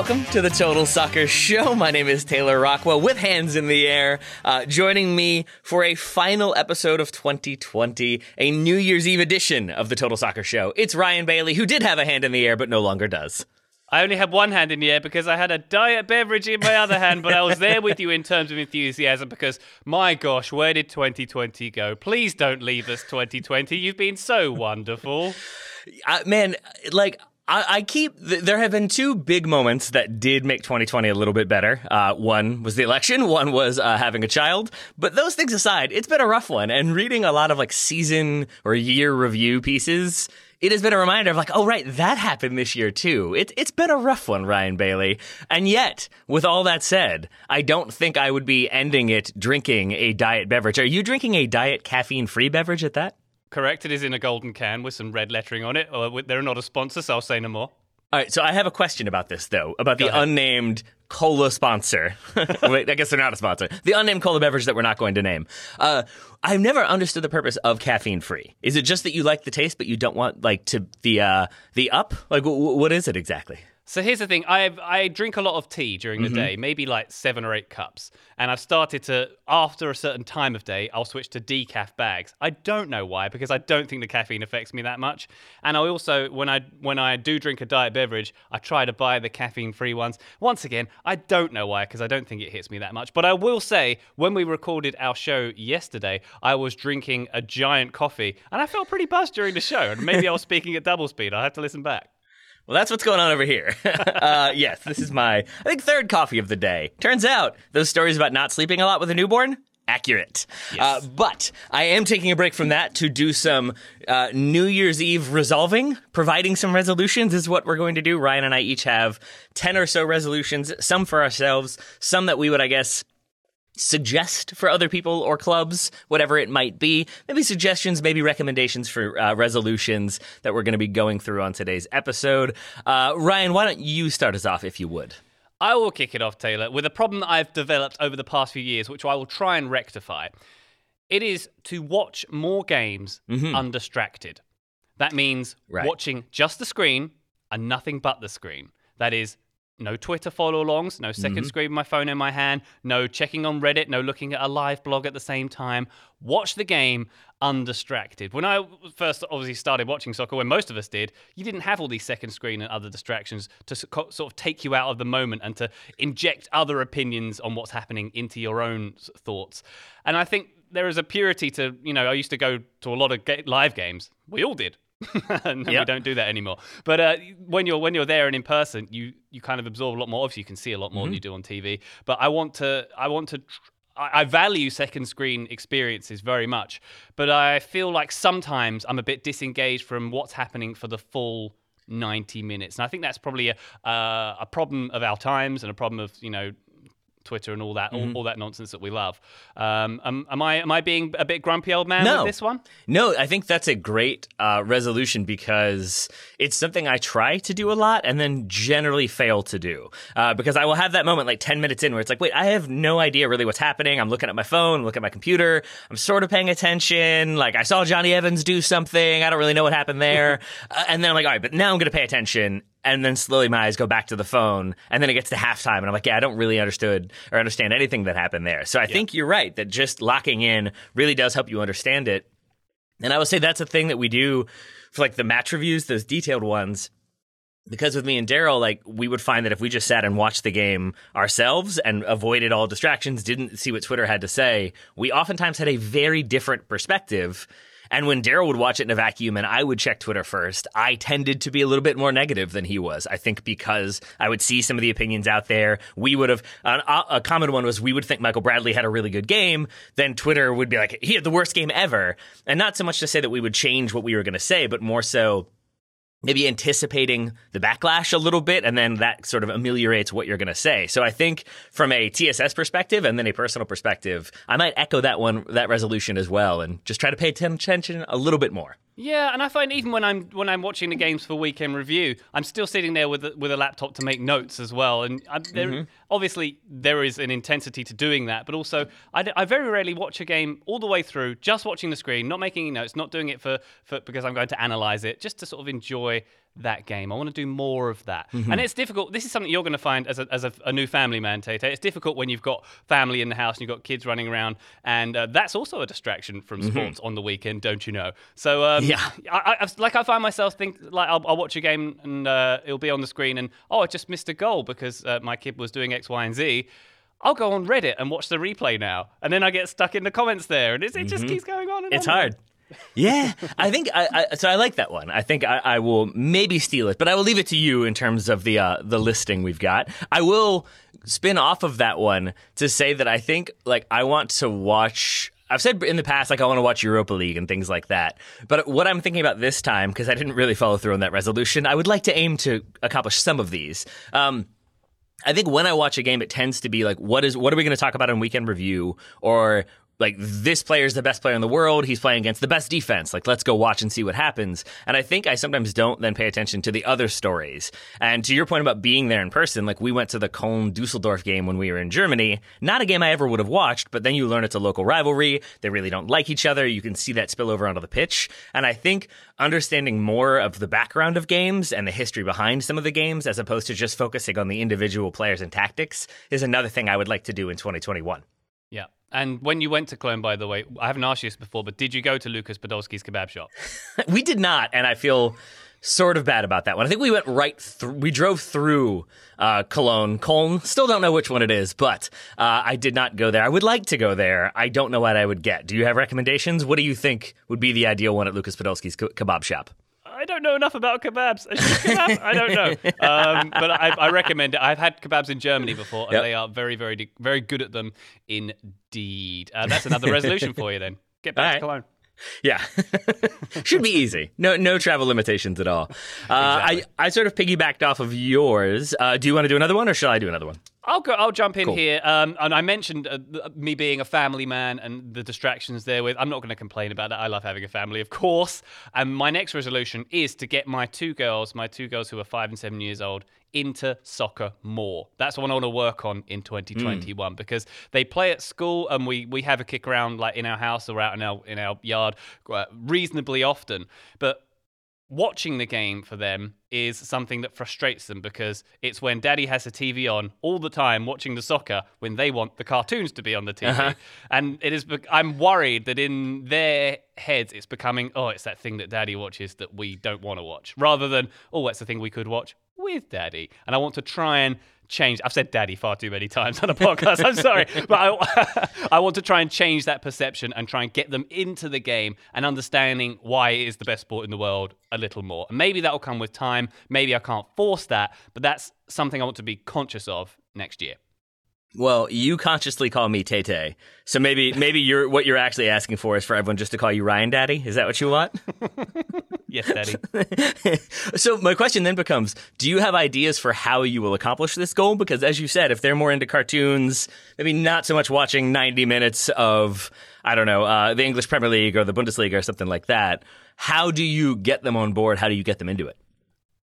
Welcome to the Total Soccer Show. My name is Taylor Rockwell with Hands in the Air. Uh, joining me for a final episode of 2020, a New Year's Eve edition of the Total Soccer Show. It's Ryan Bailey, who did have a hand in the air but no longer does. I only had one hand in the air because I had a diet beverage in my other hand, but I was there with you in terms of enthusiasm because, my gosh, where did 2020 go? Please don't leave us, 2020. You've been so wonderful. Uh, man, like. I I keep. th- There have been two big moments that did make 2020 a little bit better. Uh, one was the election. One was uh, having a child. But those things aside, it's been a rough one. And reading a lot of like season or year review pieces, it has been a reminder of like, oh right, that happened this year too. It, it's been a rough one, Ryan Bailey. And yet, with all that said, I don't think I would be ending it drinking a diet beverage. Are you drinking a diet caffeine-free beverage at that? Correct, it is in a golden can with some red lettering on it. Or they're not a sponsor, so I'll say no more. All right, so I have a question about this though, about the ahead. unnamed cola sponsor. Wait, I guess they're not a sponsor. The unnamed cola beverage that we're not going to name. Uh, I've never understood the purpose of caffeine free. Is it just that you like the taste, but you don't want like to the uh, the up? Like, w- what is it exactly? So here's the thing: I I drink a lot of tea during the Mm-hmm. day, maybe like seven or eight cups, and I've started to after a certain time of day, I'll switch to decaf bags. I don't know why, because I don't think the caffeine affects me that much. And I also, when I when I do drink a diet beverage, I try to buy the caffeine-free ones. Once again, I don't know why, because I don't think it hits me that much. But I will say, when we recorded our show yesterday, I was drinking a giant coffee, and I felt pretty buzzed during the show. And maybe I was speaking at double speed. I have to listen back. Well, that's what's going on over here. uh, yes, this is my, I think, third coffee of the day. Turns out those stories about not sleeping a lot with a newborn. Accurate. Uh, but I am taking a break from that to do some uh, New Year's Eve resolving, providing some resolutions is what we're going to do. Ryan and I each have 10 or so resolutions, some for ourselves, some that we would, I guess, suggest for other people or clubs, whatever it might be. Maybe suggestions, maybe recommendations for uh, resolutions that we're going to be going through on today's episode. Uh, Ryan, why don't you start us off if you would? I will kick it off, Taylor, with a problem that I've developed over the past few years, which I will try and rectify. It is to watch more games undistracted. That means Right. watching just the screen and nothing but the screen. That is, no Twitter follow alongs, no 2nd mm-hmm. screen with my phone in my hand, no checking on Reddit, no looking at a live blog at the same time. Watch the game undistracted. When I first obviously started watching soccer, when most of us did, you didn't have all these second screen and other distractions to sort of take you out of the moment and to inject other opinions on what's happening into your own thoughts. And I think there is a purity to, you know, I used to go to a lot of live games. We all did. and we don't do that anymore. But uh, when you're when you're there and in person, you you kind of absorb a lot more. Obviously, you can see a lot more than you do on TV. But I want to I want to. tr- I I value second screen experiences very much, but I feel like sometimes I'm a bit disengaged from what's happening for the full 90 minutes, and I think that's probably a uh, a problem of our times and a problem of you know Twitter and all that, Mm-hmm. all, all that nonsense that we love. Um, am, am I am I being a bit grumpy old man No. with this one? No, I think that's a great uh, resolution because it's something I try to do a lot and then generally fail to do. Uh, because I will have that moment like 10 minutes in where it's like, wait, I have no idea really what's happening. I'm looking at my phone, looking at my computer. I'm sort of paying attention. Like, I saw Jonny Evans do something. I don't really know what happened there. uh, and then I'm like, all right, but now I'm going to pay attention. And then slowly my eyes go back to the phone. And then it gets to halftime. And I'm like, yeah, I don't really understood or understand anything that happened there. So I think you're right that just locking in really does help you understand it. And I would say that's a thing that we do for like the match reviews, those detailed ones. Because with me and Daryl, like we would find that if we just sat and watched the game ourselves and avoided all distractions, didn't see what Twitter had to say, we oftentimes had a very different perspective. And when Daryl would watch it in a vacuum and I would check Twitter first, I tended to be a little bit more negative than he was. I think because I would see some of the opinions out there. We would have, an, uh, a common one was we would think Michael Bradley had a really good game. Then Twitter would be like, he had the worst game ever. And not so much to say that we would change what we were going to say, but more so maybe anticipating the backlash a little bit and then that sort of ameliorates what you're going to say. So I think from a TSS perspective and then a personal perspective, I might echo that one that resolution as well and just try to pay attention a little bit more. Yeah, and I find even when I'm when I'm watching the games for weekend review, I'm still sitting there with a, with a laptop to make notes as well. And there, mm-hmm. obviously there is an intensity to doing that, but also I, d- I very rarely watch a game all the way through, just watching the screen, not making any notes, not doing it for, for because I'm going to analyze it, just to sort of enjoy that game. I want to do more of that, and it's difficult. This is something you're going to find as a as a, a new family man, Tate. It's difficult when you've got family in the house and you've got kids running around, and uh, that's also a distraction from sports on the weekend, don't you know? So um, Yeah. I, I, like I find myself think like I'll, I'll watch a game and uh, it'll be on the screen and oh I just missed a goal because uh, my kid was doing X Y and Z. I'll go on Reddit and watch the replay now, and then I get stuck in the comments there, and it's, it just keeps going on. And It's on. hard. Yeah, I think I, I so I like that one. I think I, I will maybe steal it, but I will leave it to you in terms of the uh, the listing we've got. I will spin off of that one to say that I think like I want to watch. I've said in the past like I want to watch Europa League and things like that. But what I'm thinking about this time because I didn't really follow through on that resolution, I would like to aim to accomplish some of these. Um, I think when I watch a game, it tends to be like, what is what are we going to talk about on weekend review, or like this player is the best player in the world. He's playing against the best defense. Like let's go watch and see what happens. And I think I sometimes don't then pay attention to the other stories. And to your point about being there in person, like we went to the Köln Dusseldorf game when we were in Germany. Not a game I ever would have watched, but then you learn it's a local rivalry. They really don't like each other. You can see that spill over onto the pitch. And I think understanding more of the background of games and the history behind some of the games, as opposed to just focusing on the individual players and tactics, is another thing I would like to do in 2021. Yeah. And when you went to Cologne, by the way, I haven't asked you this before, but did you go to Lukas Podolski's kebab shop? we did not, and I feel sort of bad about that one. I think we went right through. We drove through uh, Cologne, Cologne. Still don't know which one it is, but uh, I did not go there. I would like to go there. I don't know what I would get. Do you have recommendations? What do you think would be the ideal one at Lukas Podolski's ke- kebab shop? I don't know enough about kebabs. A shish kebab? I don't know. Um, but I, I recommend it. I've had kebabs in Germany before, and Yep. they are very, very, very good at them indeed. Uh, that's another resolution for you then. Get back to Cologne. Yeah, should be easy. No, no travel limitations at all. Uh, I, I sort of piggybacked off of yours. Uh, do you want to do another one, or shall I do another one? I'll go. I'll jump in Cool. here. Um, and I mentioned uh, me being a family man and the distractions there. With I'm not going to complain about that. I love having a family, of course. And my next resolution is to get my two girls, my two girls who are five and seven years old, into soccer more. That's what I want to work on in 2021 because they play at school and we we have a kick around like in our house or out in our in our yard uh, reasonably often, but watching the game for them is something that frustrates them because it's when daddy has the TV on all the time watching the soccer when they want the cartoons to be on the TV. Uh-huh. And it is I'm worried that in their heads it's becoming oh it's that thing that daddy watches that we don't want to watch rather than oh it's the thing we could watch with daddy. And I want to try and change I've said daddy far too many times on a podcast. I'm sorry, but I I want to try and change that perception and try and get them into the game and understanding why it is the best sport in the world a little more. And maybe that will come with time. Maybe I can't force that, but that's something I want to be conscious of next year. Well, you consciously call me Tay Tay, so maybe maybe you're what you're actually asking for is for everyone just to call you Ryan Daddy. Is that what you want? yes, Daddy. so my question then becomes: Do you have ideas for how you will accomplish this goal? Because as you said, if they're more into cartoons, maybe not so much watching 90 minutes of I don't know uh, the English Premier League or the Bundesliga or something like that. How do you get them on board? How do you get them into it?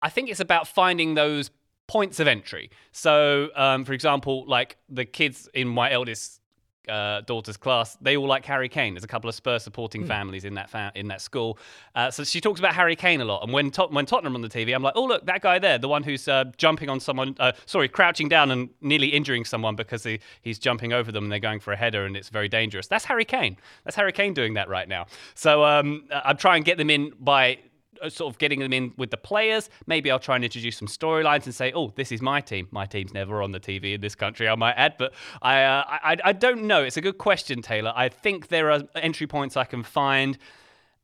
I think it's about finding those points of entry. So, um, for example, like the kids in my eldest uh, daughter's class, they all like Harry Kane. There's a couple of Spurs supporting mm. families in that fa- in that school. Uh, so she talks about Harry Kane a lot. And when Tot- when Tottenham on the TV, I'm like, oh look, that guy there, the one who's uh, jumping on someone, uh, sorry, crouching down and nearly injuring someone because he, he's jumping over them and they're going for a header and it's very dangerous. That's Harry Kane. That's Harry Kane doing that right now. So um, I try and get them in by sort of getting them in with the players. Maybe I'll try and introduce some storylines and say, "Oh, this is my team. My team's never on the TV in this country." I might add, but I, uh, I, I don't know. It's a good question, Taylor. I think there are entry points I can find.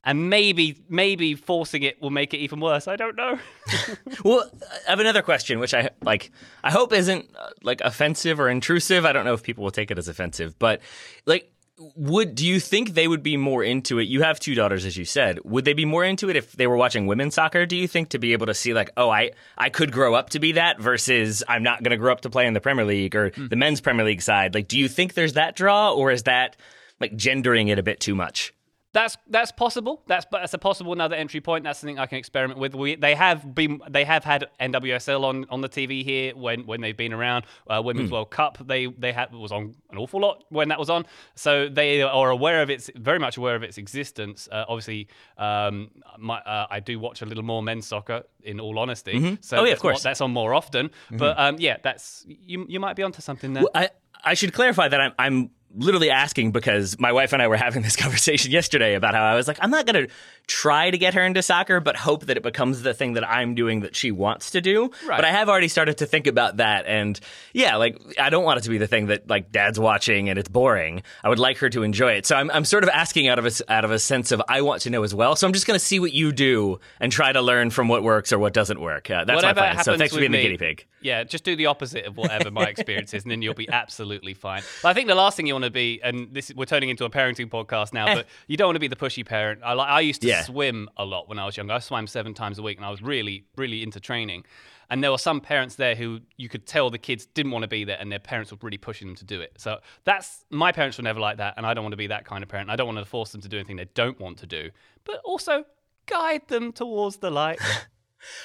And maybe, maybe forcing it will make it even worse. I don't know. well, I have another question, which I like. I hope isn't uh, like offensive or intrusive. I don't know if people will take it as offensive, but like, would do you think they would be more into it? You have two daughters, as you said. Would they be more into it if they were watching women's soccer? Do you think to be able to see like, oh, I I could grow up to be that versus I'm not going to grow up to play in the Premier League or mm. the men's Premier League side? Like, do you think there's that draw, or is that like gendering it a bit too much? That's that's possible. That's that's a possible another entry point. That's something I can experiment with. We they have been they have had NWSL on, on the TV here when, when they've been around. Uh, Women's mm. World Cup they they had was on an awful lot when that was on. So they are aware of its very much aware of its existence. Uh, obviously, um, my, uh, I do watch a little more men's soccer. In all honesty, mm-hmm. so oh yeah, of course, that's on more often. Mm-hmm. But um, yeah, that's you you might be onto something there. Well, I I should clarify that I'm I'm literally asking because my wife and I were having this conversation yesterday about how I was like, I'm not going to try to get her into soccer, but hope that it becomes the thing that I'm doing that she wants to do. Right. But I have already started to think about that. And yeah, like, I don't want it to be the thing that like dad's watching and it's boring. I would like her to enjoy it. So I'm, I'm sort of asking out of a, out of a sense of I want to know as well. So I'm just going to see what you do and try to learn from what works or what doesn't work. Uh, that's Whatever my plan. So thanks for being me, the guinea pig. Yeah, just do the opposite of whatever my experience is, and then you'll be absolutely fine. But I think the last thing you want to be, and this we're turning into a parenting podcast now, eh. but you don't want to be the pushy parent. I, I used to yeah. swim a lot when I was younger. I swam seven times a week, and I was really, really into training. And there were some parents there who you could tell the kids didn't want to be there, and their parents were really pushing them to do it. So that's my parents were never like that, and I don't want to be that kind of parent. I don't want to force them to do anything they don't want to do, but also guide them towards the light.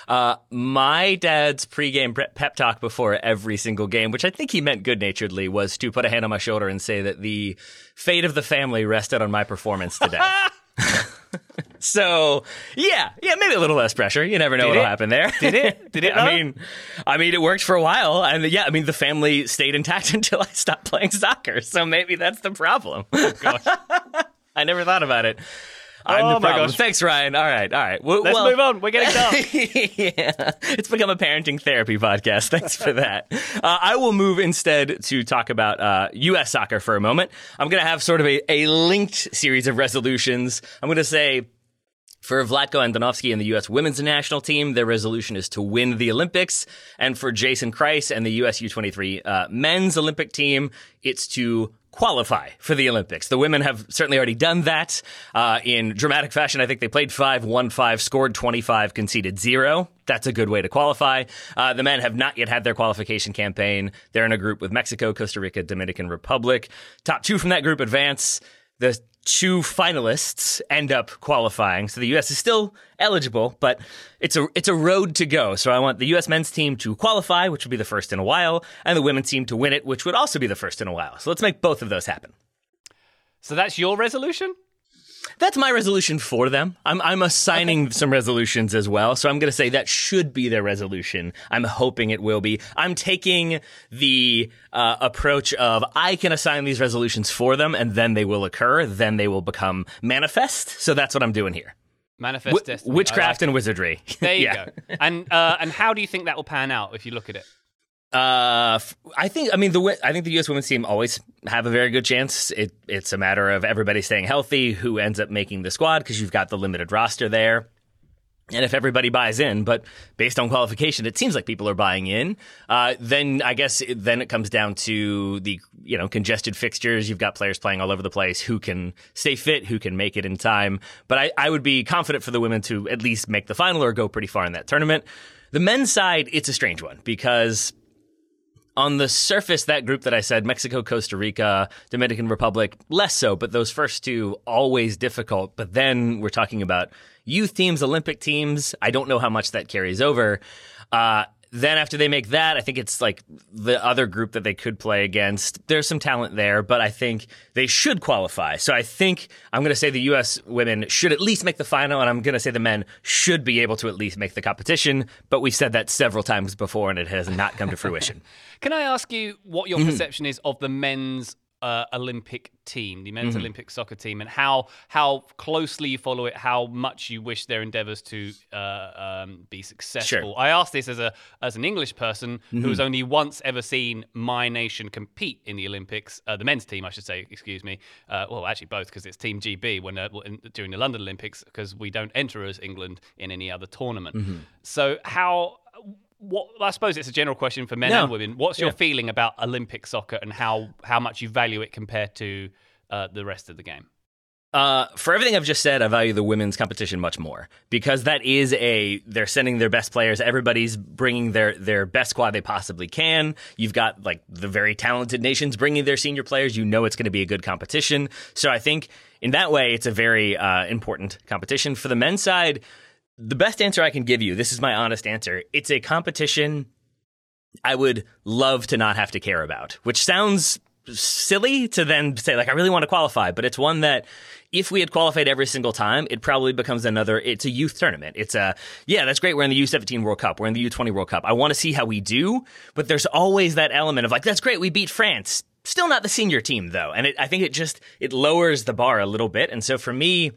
Uh, my dad's pregame pep talk before every single game, which I think he meant good naturedly, was to put a hand on my shoulder and say that the fate of the family rested on my performance today. so yeah, yeah, maybe a little less pressure. You never know what'll happen there. Did it? Did it? I mean, I mean, it worked for a while, and yeah, I mean, the family stayed intact until I stopped playing soccer. So maybe that's the problem. Oh, gosh, I never thought about it. I'm oh the problem. Gosh. Thanks, Ryan. All right, all right. Well, Let's well, move on. We're getting dark. yeah, it's become a parenting therapy podcast. Thanks for that. Uh, I will move instead to talk about uh, U.S. soccer for a moment. I'm going to have sort of a, a linked series of resolutions. I'm going to say for Vlatko Andonovski and the U.S. women's national team, their resolution is to win the Olympics. And for Jason Kreis and the U.S. U23 uh, men's Olympic team, it's to qualify for the Olympics. The women have certainly already done that uh, in dramatic fashion. I think they played five, won five, scored 25, conceded zero. That's a good way to qualify. Uh, the men have not yet had their qualification campaign. They're in a group with Mexico, Costa Rica, Dominican Republic. Top two from that group advance. The two finalists end up qualifying. So the U.S. is still eligible, but it's a it's a road to go. So I want the U.S. men's team to qualify, which would be the first in a while, and the women's team to win it, which would also be the first in a while. So let's make both of those happen. So that's your resolution? That's my resolution for them. I'm, I'm assigning okay. some resolutions as well. So I'm going to say that should be their resolution. I'm hoping it will be. I'm taking the uh, approach of I can assign these resolutions for them and then they will occur. Then they will become manifest. So that's what I'm doing here. Manifest w- destiny. Witchcraft like and wizardry. There you yeah. go. And uh, and how do you think that will pan out if you look at it? Uh, I think. I mean, the I think the U.S. women's team always have a very good chance. It, it's a matter of everybody staying healthy, who ends up making the squad because you've got the limited roster there. and if everybody buys in, but based on qualification, it seems like people are buying in. Uh, then I guess it, then it comes down to the you know congested fixtures. You've got players playing all over the place who can stay fit, who can make it in time. But I, I would be confident for the women to at least make the final or go pretty far in that tournament. The men's side, it's a strange one because on the surface, that group that I said, Mexico, Costa Rica, Dominican Republic, less so, but those first two, always difficult. But then we're talking about youth teams, Olympic teams. I don't know how much that carries over. Uh, then after they make that, I think it's like the other group that they could play against. There's some talent there, but I think they should qualify. So I think I'm going to say the U.S. women should at least make the final, and I'm going to say the men should be able to at least make the competition. But we've said that several times before, and it has not come to fruition. Can I ask you what your mm-hmm. perception is of the men's uh, Olympic team, the men's mm-hmm. Olympic soccer team, and how how closely you follow it, how much you wish their endeavours to uh, um, be successful. Sure. I ask this as a as an English person mm-hmm. who has only once ever seen my nation compete in the Olympics, uh, the men's team, I should say. Excuse me. Uh, well, actually both, because it's Team GB when uh, in, during the London Olympics, because we don't enter as England in any other tournament. Mm-hmm. So how what I suppose it's a general question for men no. and women. What's your yeah. feeling about Olympic soccer and how how much you value it compared to uh, the rest of the game? Uh, for everything I've just said, I value the women's competition much more because that is a they're sending their best players. Everybody's bringing their their best squad they possibly can. You've got like the very talented nations bringing their senior players. You know it's going to be a good competition. So I think in that way, it's a very uh, important competition for the men's side the best answer I can give you, this is my honest answer. It's a competition I would love to not have to care about, which sounds silly to then say like I really want to qualify, but it's one that if we had qualified every single time, it probably becomes another it's a youth tournament. It's a yeah, that's great. We're in the U17 World Cup. We're in the U20 World Cup. I want to see how we do, but there's always that element of like that's great. We beat France. Still not the senior team though. And it, I think it just it lowers the bar a little bit. And so for me,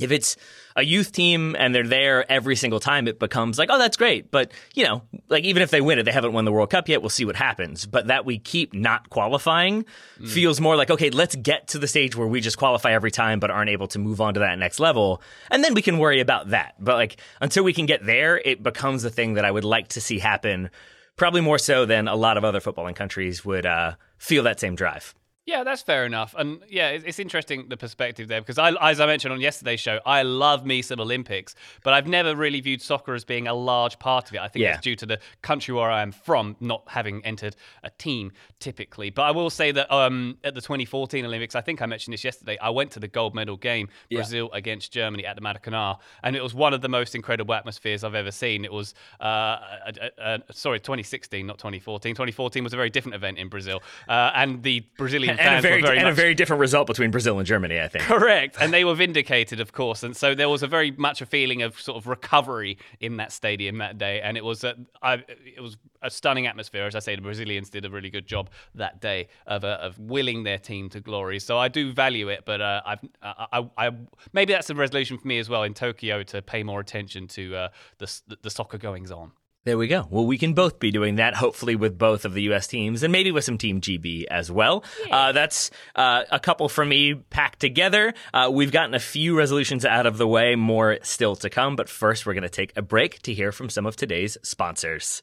if it's a youth team and they're there every single time, it becomes like, oh, that's great. But, you know, like even if they win it, they haven't won the World Cup yet. We'll see what happens. But that we keep not qualifying mm. feels more like, okay, let's get to the stage where we just qualify every time, but aren't able to move on to that next level. And then we can worry about that. But like until we can get there, it becomes a thing that I would like to see happen, probably more so than a lot of other footballing countries would uh, feel that same drive. Yeah, that's fair enough. And yeah, it's interesting the perspective there because I, as I mentioned on yesterday's show, I love me some Olympics, but I've never really viewed soccer as being a large part of it. I think yeah. that's due to the country where I am from, not having entered a team typically. But I will say that um, at the 2014 Olympics, I think I mentioned this yesterday, I went to the gold medal game, Brazil yeah. against Germany at the Maracanã, and it was one of the most incredible atmospheres I've ever seen. It was, uh, a, a, a, sorry, 2016, not 2014. 2014 was a very different event in Brazil, uh, and the Brazilian and, a very, very and a very different result between Brazil and Germany, I think. Correct, and they were vindicated, of course, and so there was a very much a feeling of sort of recovery in that stadium that day, and it was a, I, it was a stunning atmosphere. As I say, the Brazilians did a really good job that day of uh, of willing their team to glory. So I do value it, but uh, I've I, I, maybe that's a resolution for me as well in Tokyo to pay more attention to uh, the the soccer goings on. There we go. Well, we can both be doing that, hopefully, with both of the U.S. teams and maybe with some Team GB as well. Uh, that's uh, a couple for me packed together. Uh, we've gotten a few resolutions out of the way, more still to come. But first, we're going to take a break to hear from some of today's sponsors.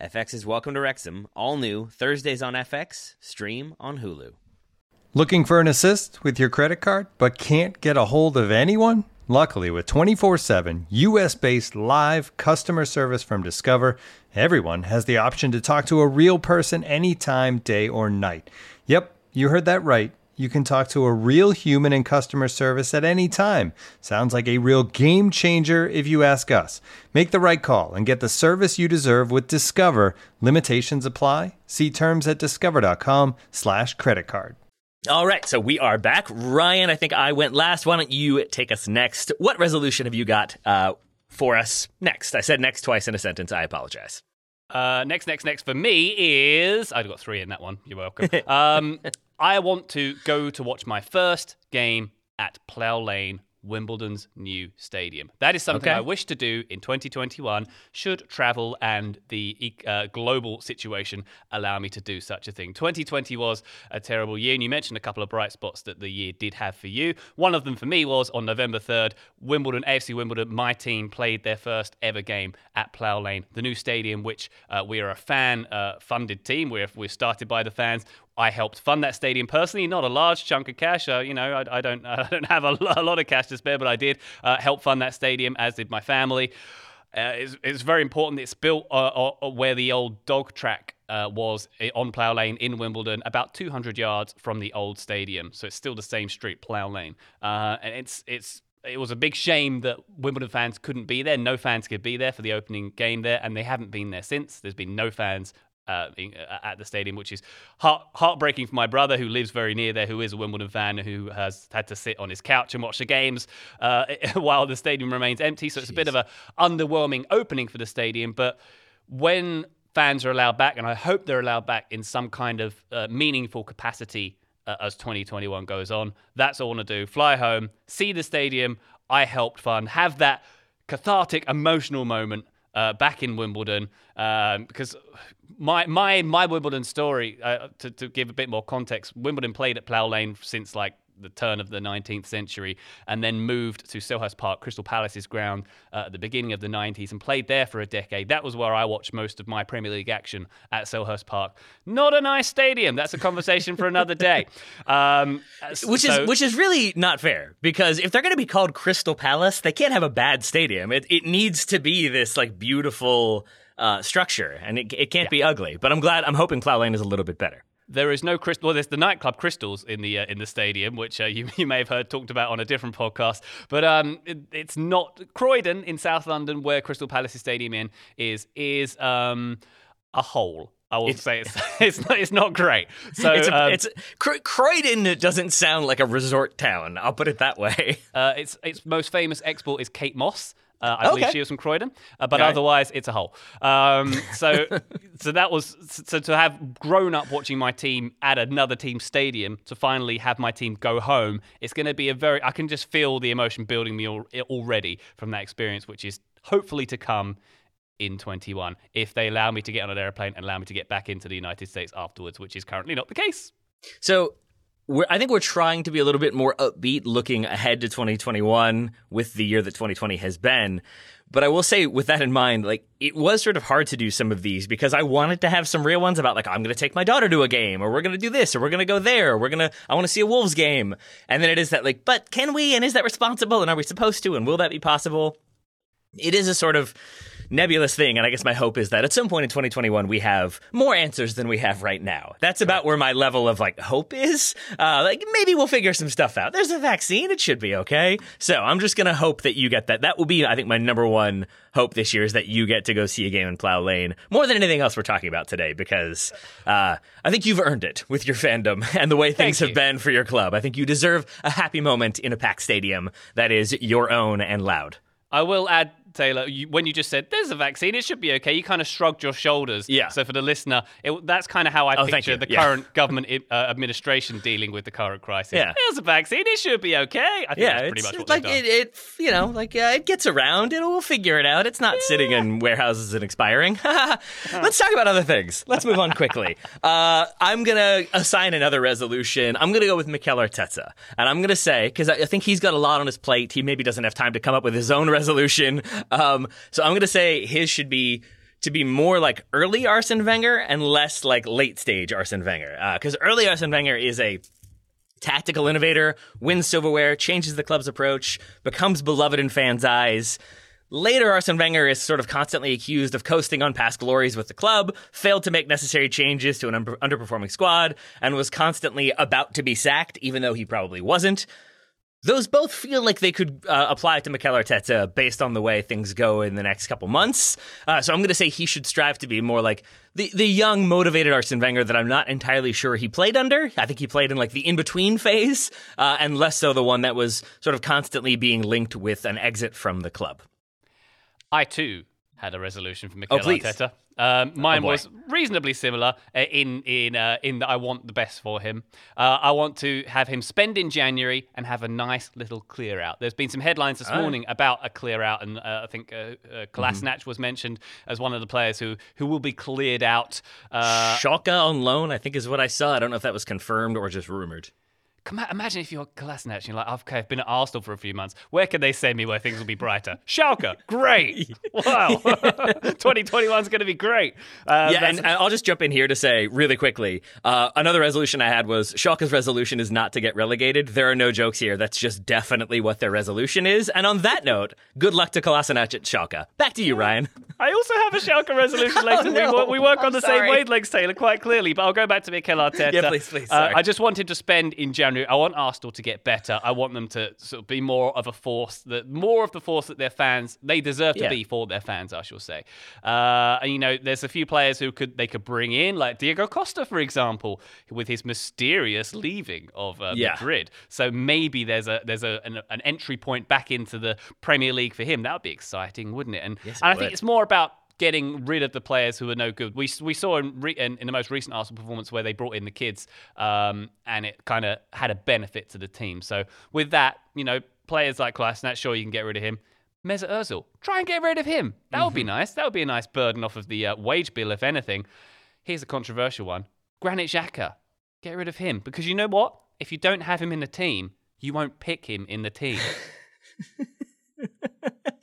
FX is Welcome to Wrexham, all new Thursdays on FX, stream on Hulu. Looking for an assist with your credit card, but can't get a hold of anyone? Luckily, with 24 7 US based live customer service from Discover, everyone has the option to talk to a real person anytime, day or night. Yep, you heard that right. You can talk to a real human in customer service at any time. Sounds like a real game changer if you ask us. Make the right call and get the service you deserve with Discover. Limitations apply. See terms at discover.com/slash credit card. All right, so we are back. Ryan, I think I went last. Why don't you take us next? What resolution have you got uh, for us next? I said next twice in a sentence. I apologize. Uh, next, next, next for me is I've got three in that one. You're welcome. Um, I want to go to watch my first game at Plough Lane Wimbledon's new stadium. That is something Okay. I wish to do in 2021. Should travel and the uh, global situation allow me to do such a thing? 2020 was a terrible year, and you mentioned a couple of bright spots that the year did have for you. One of them for me was on November 3rd, Wimbledon, AFC Wimbledon, my team played their first ever game at Plough Lane, the new stadium, which uh, we are a fan uh, funded team. We're, we're started by the fans. I helped fund that stadium personally, not a large chunk of cash. Uh, you know, I, I don't, I don't have a, a lot of cash to spare, but I did uh, help fund that stadium, as did my family. Uh, it's, it's very important. It's built uh, uh, where the old dog track was on Plough Lane in Wimbledon, about 200 yards from the old stadium. So it's still the same street, Plough Lane, and it's it's. It was a big shame that Wimbledon fans couldn't be there. No fans could be there for the opening game there, and they haven't been there since. There's been no fans uh, in, uh, at the stadium, which is heart, heartbreaking for my brother, who lives very near there, who is a Wimbledon fan, who has had to sit on his couch and watch the games uh, while the stadium remains empty. So it's a bit of a underwhelming opening for the stadium. But when fans are allowed back, and I hope they're allowed back in some kind of uh, meaningful capacity uh, as 2021 goes on, that's all I want to do. Fly home, see the stadium I helped fund, have that cathartic, emotional moment uh, back in Wimbledon um, because my my my Wimbledon story uh, to to give a bit more context. Wimbledon played at Plough Lane since like the turn of the 19th century and then moved to Selhurst Park, Crystal Palace's ground uh, at the beginning of the 90s and played there for a decade. That was where I watched most of my Premier League action at Selhurst Park. Not a nice stadium. That's a conversation for another day. Um, Which so- is which is really not fair because if they're going to be called Crystal Palace, they can't have a bad stadium. It it needs to be this like beautiful uh, structure, and it it can't be ugly. But I'm glad. I'm hoping Plough Lane is a little bit better. There is no crystal. Well, there's the nightclub Crystals in the uh, in the stadium, which uh, you you may have heard talked about on a different podcast. But um, it, it's not Croydon in South London, where Crystal Palace's stadium in is is um a hole. I will say it's it's not, it's not great. So It's a, um, it's Cro- Croydon doesn't sound like a resort town. I'll put it that way. uh, its its most famous export is Kate Moss. Uh, I believe she was from Croydon, uh, but Okay. otherwise it's a hole. Um, so, so that was so to have grown up watching my team at another team stadium to finally have my team go home. It's going to be a very. I can just feel the emotion building me al- already from that experience, which is hopefully to come in 21 if they allow me to get on an airplane and allow me to get back into the United States afterwards, which is currently not the case. So we're, I think we're trying to be a little bit more upbeat looking ahead to 2021 with the year that 2020 has been. But I will say, with that in mind, like it was sort of hard to do some of these because I wanted to have some real ones about like I'm going to take my daughter to a game, or we're going to do this, or we're going to go there, or we're going to I want to see a Wolves game, and then it is that like, but can we? And is that responsible? And are we supposed to? And will that be possible? It is a sort of nebulous thing, and I guess my hope is that at some point in 2021 we have more answers than we have right now. That's about where my level of like hope is. Uh, like maybe we'll figure some stuff out. There's a vaccine; it should be okay. So I'm just gonna hope that you get that. That will be, I think, my number one hope this year is that you get to go see a game in Plough Lane more than anything else we're talking about today, because uh, I think you've earned it with your fandom and the way things have been for your club. I think you deserve a happy moment in a packed stadium that is your own and loud. I will add, Taylor, you, when you just said there's a vaccine, it should be okay. You kind of shrugged your shoulders. Yeah. So for the listener, it, that's kind of how I Oh, picture the Yeah. current government uh, administration dealing with the current crisis. Yeah. There's a vaccine, it should be okay. I think Yeah, that's pretty much what like they've it, done. it, you know, like uh, it gets around. It'll we'll figure it out. It's not sitting in warehouses and expiring. Let's talk about other things. Let's move on quickly. Uh, I'm gonna assign another resolution. I'm gonna go with Mikel Arteta, and I'm gonna say because I, I think he's got a lot on his plate. He maybe doesn't have time to come up with his own resolution. Um, so I'm gonna say his should be to be more like early Arsene Wenger and less like late stage Arsene Wenger. Because early Arsene Wenger is a tactical innovator, wins silverware, changes the club's approach, becomes beloved in fans' eyes. Later, Arsene Wenger is sort of constantly accused of coasting on past glories with the club, failed to make necessary changes to an under- underperforming squad, and was constantly about to be sacked, even though he probably wasn't. Those both feel like they could uh, apply to Mikel Arteta based on the way things go in the next couple months. Uh, so I'm going to say he should strive to be more like the, the young, motivated Arsene Wenger that I'm not entirely sure he played under. I think he played in like the in between phase, uh, and less so the one that was sort of constantly being linked with an exit from the club. I too had a resolution from Mikel Oh. Arteta. Um, mine Oh, was reasonably similar uh, in in uh, in that I want the best for him. Uh, I want to have him spend in January and have a nice little clear out. There's been some headlines this morning about a clear out, and uh, I think uh, uh, Kolasinac was mentioned as one of the players who who will be cleared out. Uh, Schalke on loan, I think, is what I saw. I don't know if that was confirmed or just rumored. Come Imagine if you're Kolasinac and you're like, okay, I've been at Arsenal for a few months. Where can they send me where things will be brighter? Schalke, great. Wow. 2021 is going to be great. Uh, yeah, and, and I'll just jump in here to say really quickly. Uh, another resolution I had was Schalke's resolution is not to get relegated. There are no jokes here. That's just definitely what their resolution is. And on that note, good luck to Kolasinac at Schalke. Back to you, Ryan. I also have a Schalke resolution later. no. we, work, we work on I'm the sorry. same wavelengths, Taylor, quite clearly. But I'll go back to Mikel Arteta. Yeah, please, please, Uh. I just wanted to spend in January. I want Arsenal to get better. I want them to sort of be more of a force, that more of the force that their fans they deserve to Yeah. be for their fans. I shall say. Uh, and you know, there's a few players who could they could bring in, like Diego Costa, for example, with his mysterious leaving of uh, Yeah. Madrid. So maybe there's a there's a an, an entry point back into the Premier League for him. That would be exciting, wouldn't it? And, Yes, it and I think it's more about getting rid of the players who are no good. We we saw in, re, in, in the most recent Arsenal performance where they brought in the kids, um, and it kind of had a benefit to the team. So with that, you know, players like Kolasinac, sure you can get rid of him. Mesut Ozil, try and get rid of him. That would be nice. That would be a nice burden off of the uh, wage bill, if anything. Here's a controversial one: Granit Xhaka, get rid of him because you know what? If you don't have him in the team, you won't pick him in the team.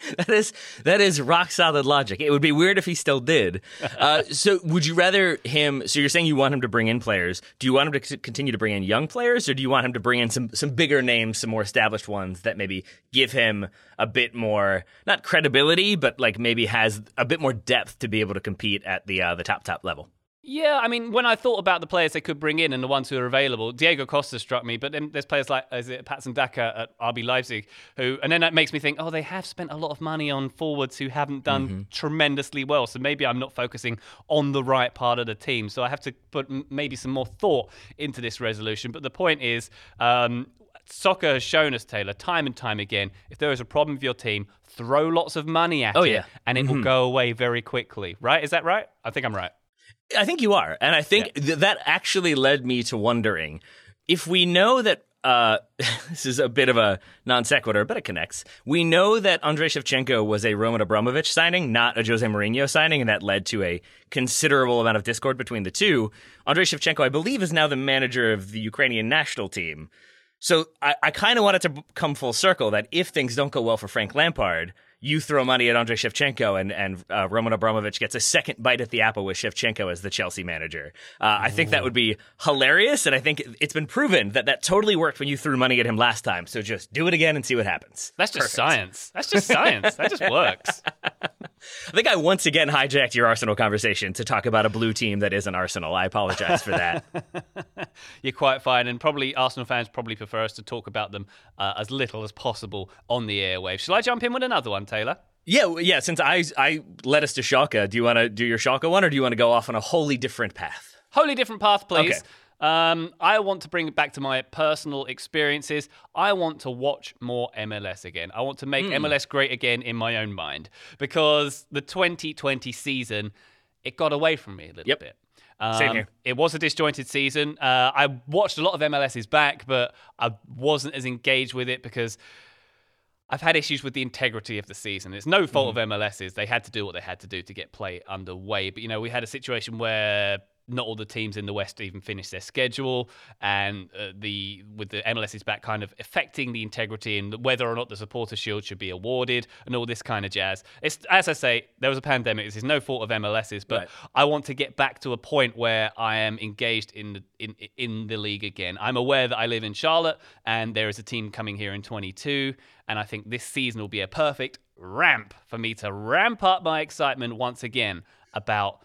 That is that is rock solid logic. It would be weird if he still did. Uh, so, would you rather him? So, you're saying you want him to bring in players. Do you want him to c- continue to bring in young players, or do you want him to bring in some some bigger names, some more established ones that maybe give him a bit more not credibility, but like maybe has a bit more depth to be able to compete at the uh, the top top level? Yeah, I mean, when I thought about the players they could bring in and the ones who are available, Diego Costa struck me. But then there's players like is it Patson Daka at RB Leipzig, who, and then that makes me think, oh, they have spent a lot of money on forwards who haven't done tremendously well. So maybe I'm not focusing on the right part of the team. So I have to put m- maybe some more thought into this resolution. But the point is. Um, Soccer has shown us, Taylor, time and time again, if there is a problem with your team, throw lots of money at Oh, it yeah. and it will go away very quickly. Right? Is that right? I think I'm right. I think you are, and I think th- that actually led me to wondering if we know that. Uh, this is a bit of a non sequitur, but it connects. We know that Andrei Shevchenko was a Roman Abramovich signing, not a Jose Mourinho signing, and that led to a considerable amount of discord between the two. Andrei Shevchenko, I believe, is now the manager of the Ukrainian national team. So I, I kind of want it to come full circle that if things don't go well for Frank Lampard, you throw money at Andrei Shevchenko and, and uh, Roman Abramovich gets a second bite at the apple with Shevchenko as the Chelsea manager. Uh, I think that would be hilarious, and I think it's been proven that that totally worked when you threw money at him last time. So just do it again and see what happens. That's just science. That's just science. that just works. I think I once again hijacked your Arsenal conversation to talk about a blue team that isn't Arsenal. I apologize for that. You're quite fine, and probably Arsenal fans probably prefer us to talk about them uh, as little as possible on the airwaves. Shall I jump in with another one, Taylor? Yeah, yeah. Since I I led us to Schalke, do you want to do your Schalke one, or do you want to go off on a wholly different path? Wholly different path, please. Okay. Um, I want to bring it back to my personal experiences. I want to watch more MLS again. I want to make MLS great again in my own mind because the 2020 season it got away from me a little Yep. bit. Um, Same here. It was a disjointed season. Uh, I watched a lot of MLS's back, but I wasn't as engaged with it because I've had issues with the integrity of the season. It's no fault Mm-hmm. of MLS's. They had to do what they had to do to get play underway. But, you know, we had a situation where not all the teams in the West even finished their schedule, and uh, the with the MLS's back kind of affecting the integrity and whether or not the supporter shield should be awarded and all this kind of jazz. It's as I say, there was a pandemic. This is no fault of MLS's, but Right. I want to get back to a point where I am engaged in the in in the league again. I'm aware that I live in Charlotte and there is a team coming here in 22, and I think this season will be a perfect ramp for me to ramp up my excitement once again about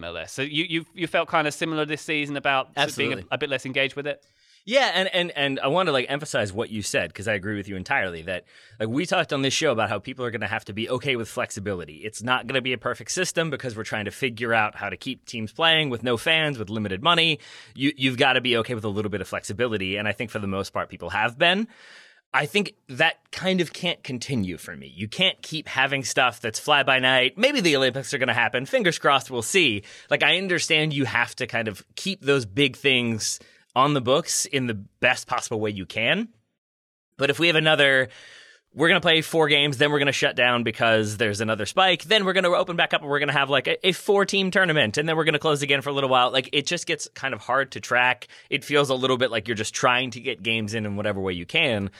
MLS. So you you you felt kind of similar this season about of being a, a bit less engaged with it. Yeah, and and and I want to like emphasize what you said because I agree with you entirely that like we talked on this show about how people are going to have to be okay with flexibility. It's not going to be a perfect system because we're trying to figure out how to keep teams playing with no fans with limited money. You you've got to be okay with a little bit of flexibility, and I think for the most part people have been. I think that kind of can't continue for me. You can't keep having stuff that's fly by night. Maybe the Olympics are going to happen. Fingers crossed, we'll see. Like, I understand you have to kind of keep those big things on the books in the best possible way you can. But if we have another we're going to play four games, then we're going to shut down because there's another spike. Then we're going to open back up and we're going to have like a, a four team tournament. And then we're going to close again for a little while. Like it just gets kind of hard to track. It feels a little bit like you're just trying to get games in in whatever way you can.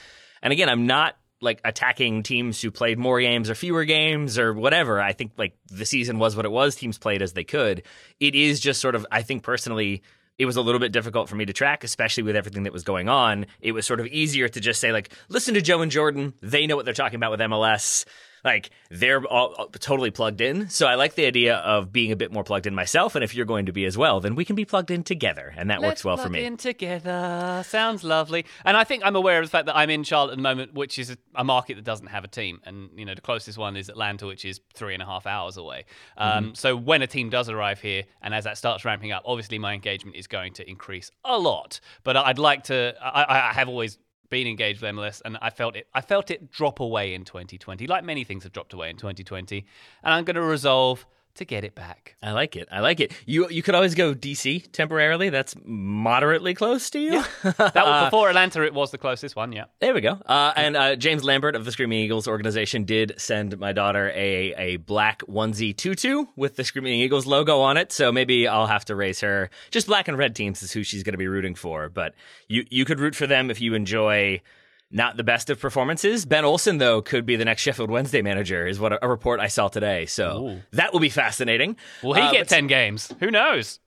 And again, I'm not like attacking teams who played more games or fewer games or whatever. I think like the season was what it was. Teams played as they could. It is just sort of, I think personally, it was a little bit difficult for me to track, especially with everything that was going on. It was sort of easier to just say, like, listen to Joe and Jordan. They know what they're talking about with MLS like they're all, all, totally plugged in. So I like the idea of being a bit more plugged in myself. And if you're going to be as well, then we can be plugged in together, and that Let's works well for me. Plugged in together sounds lovely. And I think I'm aware of the fact that I'm in Charlotte at the moment, which is a, a market that doesn't have a team. And you know the closest one is Atlanta, which is three and a half hours away. Um, Mm-hmm. So when a team does arrive here, and as that starts ramping up, obviously my engagement is going to increase a lot. But I'd like to. I, I have always been engaged with MLS, and I felt it. I felt it drop away in 2020, like many things have dropped away in 2020. And I'm going to resolve to get it back. I like it. I like it. You you could always go DC temporarily. That's moderately close to you. That was before Atlanta. It was the closest one. Yeah. There we go. Uh, and uh, James Lambert of the Screaming Eagles organization did send my daughter a a black onesie tutu with the Screaming Eagles logo on it. So maybe I'll have to raise her. Just black and red teams is who she's going to be rooting for. But you you could root for them if you enjoy. Not the best of performances. Ben Olsen, though, could be the next Sheffield Wednesday manager, is what a, a report I saw today. So Ooh. that will be fascinating. Will he Uh, get 10 games? Who knows?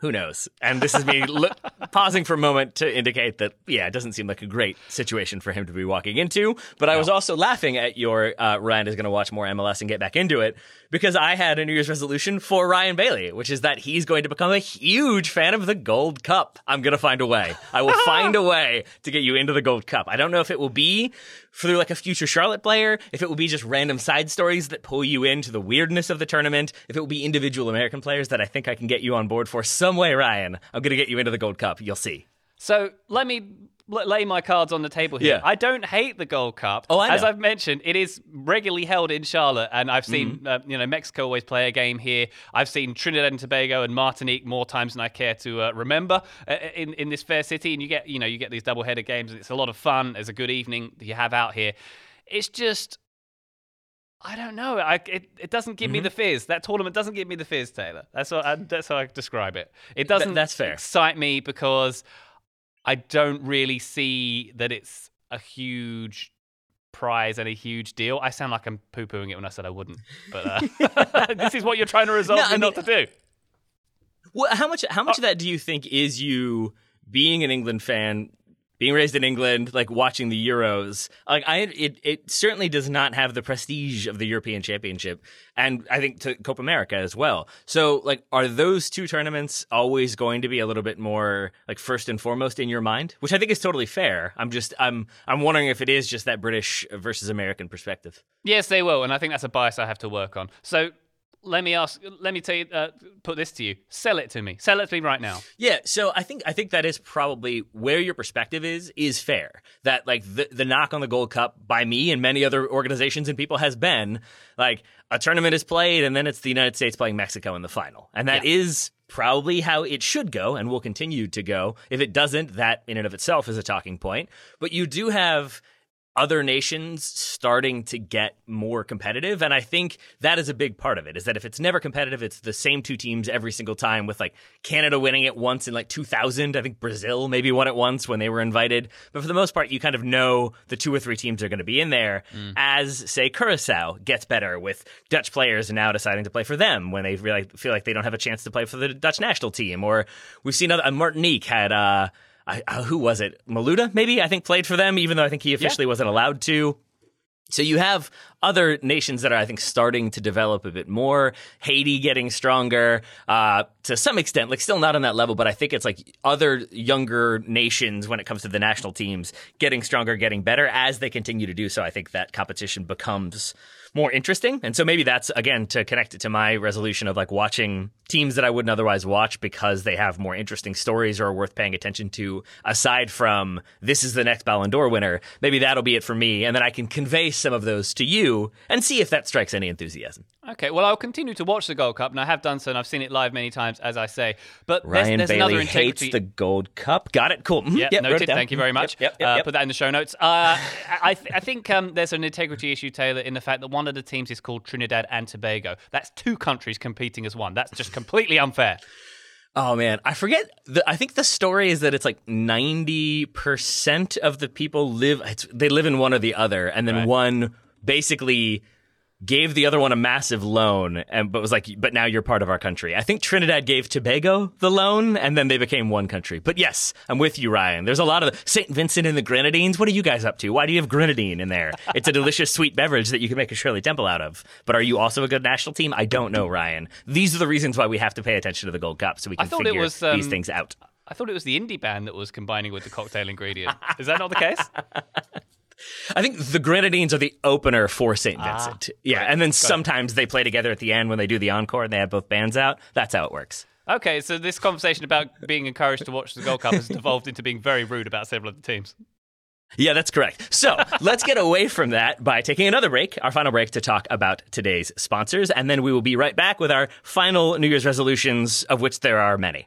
Who knows? And this is me pausing for a moment to indicate that, yeah, it doesn't seem like a great situation for him to be walking into. But I was also laughing at your uh, Ryan is going to watch more MLS and get back into it because I had a New Year's resolution for Ryan Bailey, which is that he's going to become a huge fan of the Gold Cup. I'm going to find a way. I will find a way to get you into the Gold Cup. I don't know if it will be through like a future Charlotte player, if it will be just random side stories that pull you into the weirdness of the tournament, if it will be individual American players that I think I can get you on board for some way, Ryan. I'm going to get you into the Gold Cup. You'll see. So let me lay my cards on the table here. Yeah. I don't hate the Gold Cup. Oh, I know. As. I've mentioned, it is regularly held in Charlotte, and I've seen Mm-hmm. uh, you know Mexico always play a game here. I've seen Trinidad and Tobago and Martinique more times than I care to uh, remember uh, in in this fair city. And you get you know you get these double header games. and It's a lot of fun. It's a good evening that you have out here. It's just. I don't know. I, it, it doesn't give me Mm-hmm. the fizz. That tournament doesn't give me the fizz, Taylor. That's what I, that's how I describe it. It doesn't that's fair. excite me because I don't really see that it's a huge prize and a huge deal. I sound like I'm poo pooing it when I said I wouldn't, but uh, this is what you're trying to resolve No, I me not to do. Well, how much? How much of that do you think is you being an England fan, being raised in England, like watching the Euros? Like, I it it certainly does not have the prestige of the European Championship, and I think to Copa America as well. So, like, are those two tournaments always going to be a little bit more like first and foremost in your mind? Which I think is totally fair. I'm just I'm I'm wondering if it is just that British versus American perspective. Yes, they will, and I think that's a bias I have to work on. So. Let me ask. Let me tell you. Uh, put this to you. Sell it to me. Sell it to me right now. Yeah, so I think I think that is probably where your perspective is is fair. That like the the knock on the Gold Cup by me and many other organizations and people has been like a tournament is played and then it's the United States playing Mexico in the final. And that is probably how it should go and will continue to go. If it doesn't, that in and of itself is a talking point. But you do have other nations starting to get more competitive and i think that is a big part of it is that if it's never competitive it's the same two teams every single time with like canada winning it once in like 2000 i think brazil maybe won it once when they were invited. But for the most part you kind of know the two or three teams are going to be in there as say curacao gets better with dutch players now deciding to play for them when they really feel like they don't have a chance to play for the dutch national team. Or we've seen other uh, martinique had uh I, uh, who was it? Malouda, maybe I think played for them, even though I think he officially wasn't allowed to. So you have other nations that are, I think, starting to develop a bit more. Haiti getting stronger uh, to some extent, like still not on that level, but I think it's like other younger nations when it comes to the national teams getting stronger, getting better as they continue to do so. I think that competition becomes more interesting. And so maybe that's again to connect it to my resolution of like watching teams that I wouldn't otherwise watch because they have more interesting stories or are worth paying attention to aside from this is the next Ballon d'Or winner. Maybe that'll be it for me and then I can convey some of those to you and see if that strikes any enthusiasm. Okay, well, I'll continue to watch the Gold Cup, and I have done so, and I've seen it live many times, as I say. But Ryan there's, there's Bailey another hates integrity. the Gold Cup. Got it. Cool. Mhm. Yeah, Yep, noted. Thank you very Mhm. much. Yep, yep, uh. Put that in the show notes. Uh, I, th- I think um, there's an integrity issue, Taylor, in the fact that one of the teams is called Trinidad and Tobago. That's two countries competing as one. That's just completely unfair. Oh man, I forget. The, I think the story is that it's like ninety percent of the people live. It's, they live in one or the other, and then Right. one basically gave the other one a massive loan, and but was like, "But now you're part of our country." I think Trinidad gave Tobago the loan, and then they became one country. But yes, I'm with you, Ryan. There's a lot of Saint Vincent and the Grenadines. What are you guys up to? Why do you have grenadine in there? It's a delicious sweet beverage that you can make a Shirley Temple out of. But are you also a good national team? I don't know, Ryan. These are the reasons why we have to pay attention to the Gold Cup, so we can figure was, um, these things out. I thought it was the indie band that was combining with the cocktail ingredient. Is that not the case? I think the Grenadines are the opener for St. Ah, Vincent. yeah, and then sometimes they play together at the end when they do the encore and they have both bands out. That's how it works. Okay, so this conversation about being encouraged to watch the Gold Cup has devolved into being very rude about several of the teams. Yeah, that's correct. So let's get away from that by taking another break, our final break to talk about today's sponsors, and then we will be right back with our final New Year's resolutions, of which there are many.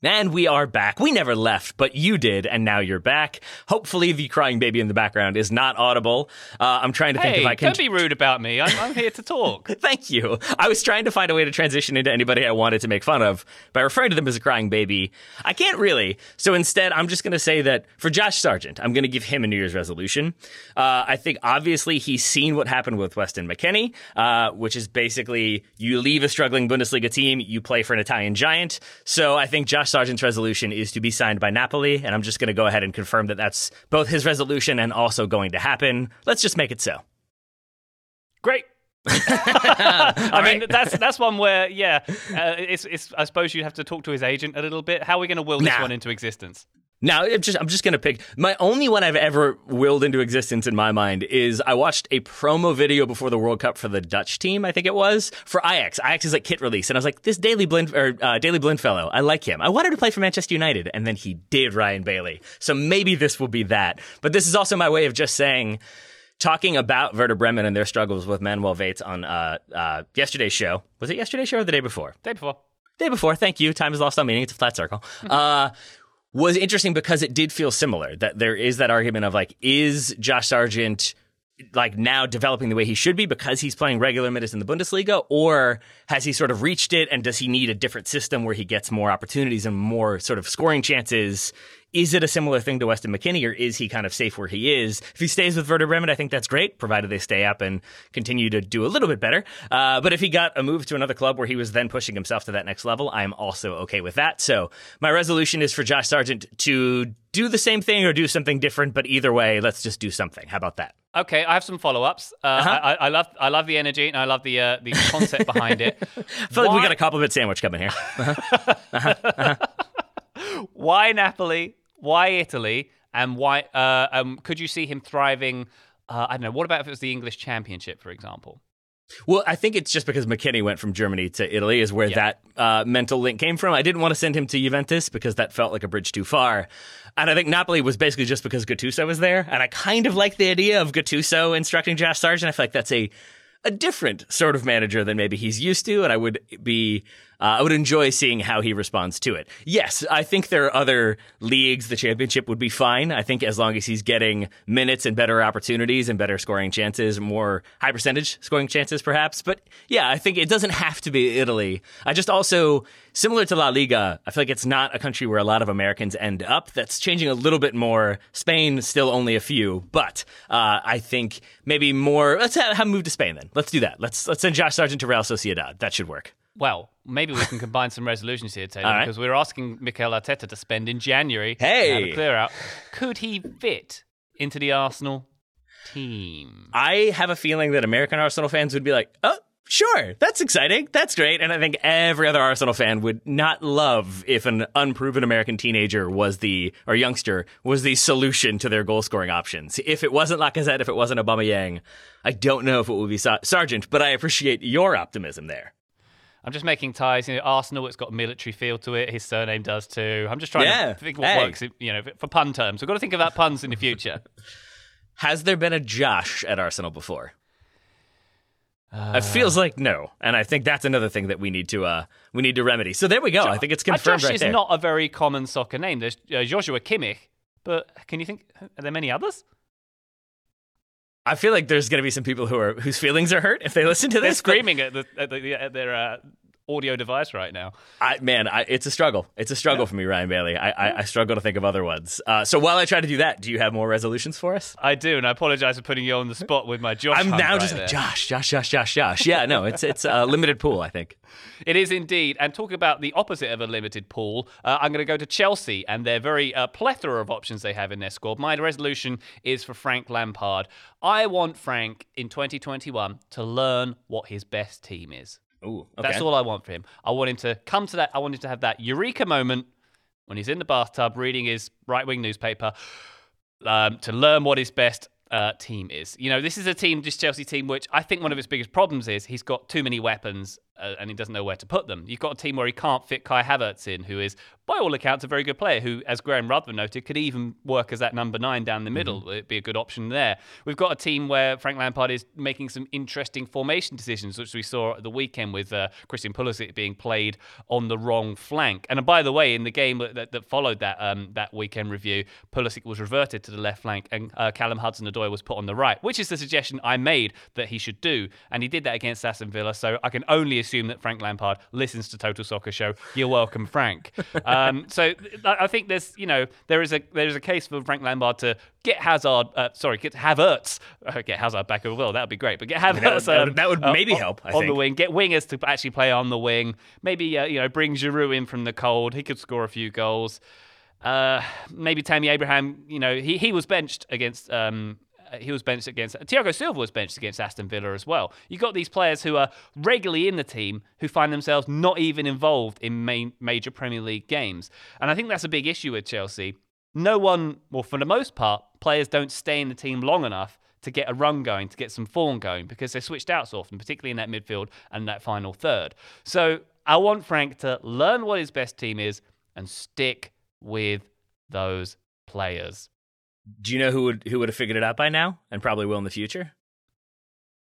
And we are back. We never left, but you did, and now you're back. Hopefully, the crying baby in the background is not audible. Uh, I'm trying to think if I can. don't be rude about me. I'm, I'm here to talk. Thank you. I was trying to find a way to transition into anybody I wanted to make fun of by referring to them as a crying baby. I can't really. So instead, I'm just going to say that for Josh Sargent, I'm going to give him a New Year's resolution. Uh, I think obviously he's seen what happened with Weston McKennie, uh, which is basically you leave a struggling Bundesliga team, you play for an Italian giant. So I think Josh Sargent's resolution is to be signed by Napoli, and I'm just going to go ahead and confirm that that's both his resolution and also going to happen. Let's just make it so. Great. I mean, right. that's that's one where, yeah, uh, it's, it's. I suppose you'd have to talk to his agent a little bit. How are we going to will this one into existence? Now, I'm just, I'm just going to pick my only one I've ever willed into existence in my mind is I watched a promo video before the World Cup for the Dutch team, I think it was, for Ajax. Ajax is like kit release. And I was like, this Daley Blind, or uh, Daley Blind fellow, I like him. I wanted to play for Manchester United. And then he did Ryan Bailey. So maybe this will be that. But this is also my way of just saying, talking about Werder Bremen and their struggles with Manuel Vates on uh, uh, yesterday's show. Was it yesterday's show or the day before? Day before. day before. Thank you. Time is lost on meaning. It's a flat circle. Was interesting because it did feel similar. That there is that argument of like, is Josh Sargent like now developing the way he should be because he's playing regular minutes in the Bundesliga, or has he sort of reached it and does he need a different system where he gets more opportunities and more sort of scoring chances? Is it a similar thing to Weston McKennie, or is he kind of safe where he is? If he stays with Werder Bremen, I think that's great, provided they stay up and continue to do a little bit better. Uh, but if he got a move to another club where he was then pushing himself to that next level, I'm also okay with that. So my resolution is for Josh Sargent to do the same thing or do something different, but either way, let's just do something. How about that? Okay, I have some follow-ups. Uh, Uh-huh. I, I, love I love the energy and I love the uh, the concept behind it. I feel like we got a compliment sandwich coming here. Why Napoli? Why Italy? And why? Uh, um, could you see him thriving? Uh, I don't know. What about if it was the English Championship, for example? Well, I think it's just because McKennie went from Germany to Italy is where Yeah. that uh, mental link came from. I didn't want to send him to Juventus because that felt like a bridge too far. And I think Napoli was basically just because Gattuso was there. And I kind of like the idea of Gattuso instructing Josh Sargent. I feel like that's a a different sort of manager than maybe he's used to. And I would be Uh, I would enjoy seeing how he responds to it. Yes, I think there are other leagues. The championship would be fine. I think as long as he's getting minutes and better opportunities and better scoring chances, more high percentage scoring chances, perhaps. But yeah, I think it doesn't have to be Italy. I just also, similar to La Liga, I feel like it's not a country where a lot of Americans end up. That's changing a little bit more. Spain, still only a few, but uh, I think maybe more. Let's have, have move to Spain then. Let's do that. Let's let's send Josh Sargent to Real Sociedad. That should work. Well, maybe we can combine some resolutions here, Taylor, right. because we're asking Mikel Arteta to spend in January. Hey! to have a clear out. Could he fit into the Arsenal team? I have a feeling that American Arsenal fans would be like, oh, sure, that's exciting. That's great. And I think every other Arsenal fan would not love if an unproven American teenager was the, or youngster, was the solution to their goal scoring options. If it wasn't Lacazette, if it wasn't Aubameyang, I don't know if it would be Sa- Sargent, but I appreciate your optimism there. I'm just making ties. You know, Arsenal, it's got a military feel to it. His surname does too. I'm just trying Yeah. to think what Hey. works, you know, for pun terms. We've got to think about puns in the future. Has there been a Josh at Arsenal before? it feels like no, and I think that's another thing that we need to uh we need to remedy. So there we go. I think it's Uh, confirmed Josh right is there. not a very common soccer name. There's uh, Joshua Kimmich, but can you think, are there many others? I feel like there's going to be some people who are whose feelings are hurt if they listen to this. They're screaming at, the, at, the, at their uh, audio device right now. I, man, I, it's a struggle. It's a struggle for me, Ryan Bailey. I, I, I struggle to think of other ones. Uh, so while I try to do that, do you have more resolutions for us? I do, and I apologize for putting you on the spot with my Josh. I'm now right just like. Josh, Josh, Josh, Josh, Josh. Yeah, no, it's it's a limited pool. I think. It is indeed. And talk about the opposite of a limited pool. Uh, I'm going to go to Chelsea and their very uh, plethora of options they have in their squad. My resolution is for Frank Lampard. I want Frank in 2021 to learn what his best team is. Ooh, okay. That's all I want for him. I want him to come to that. I want him to have that eureka moment when he's in the bathtub reading his right wing newspaper um, to learn what his best uh, team is. You know, this is a team, this Chelsea team, which I think one of its biggest problems is he's got too many weapons uh, and he doesn't know where to put them. You've got a team where he can't fit Kai Havertz in, who is, by all accounts, a very good player, who, as Graham Rutherford noted, could even work as that number nine down the middle. It'd be a good option there. We've got a team where Frank Lampard is making some interesting formation decisions, which we saw at the weekend with uh, Christian Pulisic being played on the wrong flank. And by the way, in the game that, that, that followed that um, that weekend review, Pulisic was reverted to the left flank and uh, Callum Hudson-Odoi was put on the right, which is the suggestion I made that he should do. And he did that against Aston Villa. So I can only assume that Frank Lampard listens to Total Soccer Show. You're welcome, Frank. um, so I think there's, you know, there is a there is a case for Frank Lampard to get Hazard, uh, sorry, get Havertz, uh, get Hazard back as well. That would be great. But get Havertz. that would- that would- um, that would uh, maybe on- help, I on the wing. Get wingers to actually play on the wing. Maybe uh, you know bring Giroud in from the cold. He could score a few goals. Uh, maybe Tammy Abraham. You know he he was benched against. Um, Uh, he was benched against Thiago Silva was benched against Aston Villa as well. You got these players who are regularly in the team who find themselves not even involved in main, major Premier League games, and I think that's a big issue with Chelsea. No one, well, for the most part, players don't stay in the team long enough to get a run going, to get some form going, because they're switched out so often, particularly in that midfield and that final third. So I want Frank to learn what his best team is and stick with those players. Do you know who would who would have figured it out by now and probably will in the future?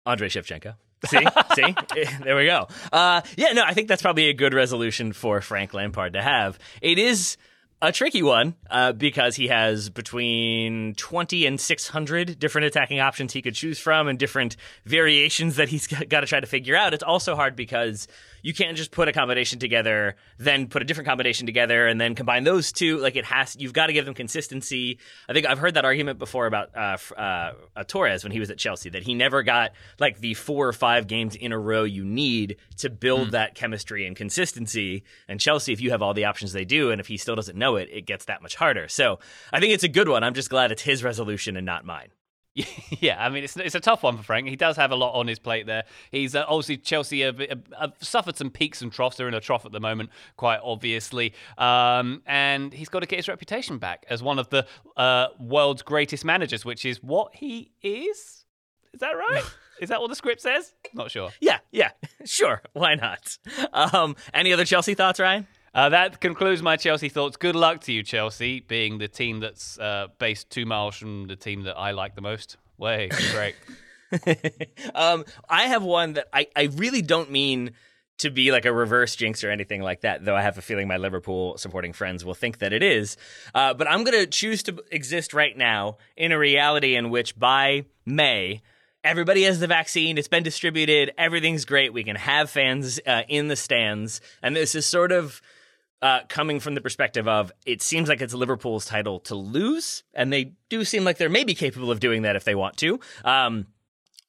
Andrei Shevchenko. See, see, there we go. Uh, yeah, no, I think that's probably a good resolution for Frank Lampard to have. It is a tricky one uh, because he has between 20 and 600 different attacking options he could choose from and different variations that he's got to try to figure out. It's also hard because you can't just put a combination together, then put a different combination together, and then combine those two. Like it has, you've got to give them consistency. I think I've heard that argument before about uh, uh, uh, Torres when he was at Chelsea that he never got like the four or five games in a row you need to build that chemistry and consistency. And Chelsea, if you have all the options they do, and if he still doesn't know it, it gets that much harder. So I think it's a good one. I'm just glad it's his resolution and not mine. Yeah, I mean it's it's a tough one for Frank. He does have a lot on his plate there. He's uh, obviously Chelsea have, have- suffered some peaks and troughs. They're in a trough at the moment, quite obviously, um, and he's got to get his reputation back as one of the uh, world's greatest managers, which is what he is. Is that right? is that what the script says? Not sure. Yeah, yeah, sure. Why not? Um, any other Chelsea thoughts, Ryan? Uh, that concludes my Chelsea thoughts. Good luck to you, Chelsea, being the team that's uh, based two miles from the team that I like the most. Way great. um, I have one that I, I really don't mean to be like a reverse jinx or anything like that, though I have a feeling my Liverpool supporting friends will think that it is. Uh, but I'm going to choose to exist right now in a reality in which by May, everybody has the vaccine, it's been distributed, everything's great, we can have fans uh, in the stands. And this is sort of. Uh, coming from the perspective of it seems like it's Liverpool's title to lose, and they do seem like they're maybe capable of doing that if they want to. Um,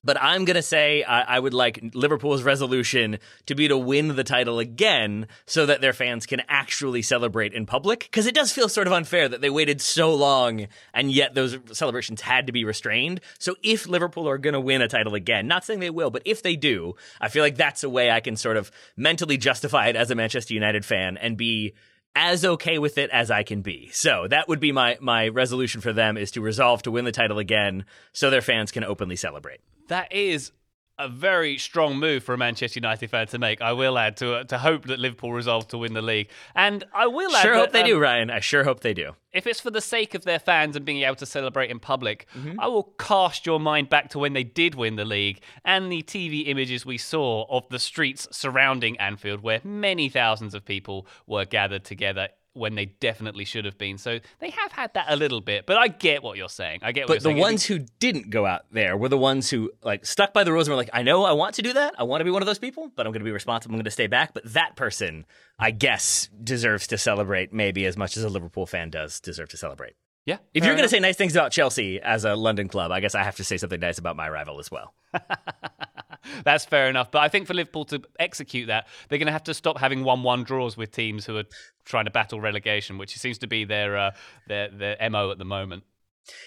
but I'm going to say I, I, would like Liverpool's resolution to be to win the title again so that their fans can actually celebrate in public. Because it does feel sort of unfair that they waited so long and yet those celebrations had to be restrained. So if Liverpool are going to win a title again, not saying they will, but if they do, I feel like that's a way I can sort of mentally justify it as a Manchester United fan and be as okay with it as I can be. So that would be my my resolution for them is to resolve to win the title again so their fans can openly celebrate. That is a very strong move for a Manchester United fan to make. I will add to uh, to hope that Liverpool resolve to win the league, and I will add. Sure that, hope they um, do, Ryan. I sure hope they do. If it's for the sake of their fans and being able to celebrate in public, mm-hmm. I will cast your mind back to when they did win the league and the TV images we saw of the streets surrounding Anfield, where many thousands of people were gathered together when they definitely should have been. So they have had that a little bit, but I get what you're saying. I get what but the ones who didn't go out there were the ones who like stuck by the rules and were like, I know I want to do that. I want to be one of those people, but I'm going to be responsible. I'm going to stay back. But that person, I guess, deserves to celebrate maybe as much as a Liverpool fan does deserve to celebrate. Yeah. If you're going to say nice things about Chelsea as a London club, I guess I have to say something nice about my rival as well. That's fair enough. But I think for Liverpool to execute that, they're going to have to stop having one-one draws with teams who are trying to battle relegation, which seems to be their uh, their their mo at the moment.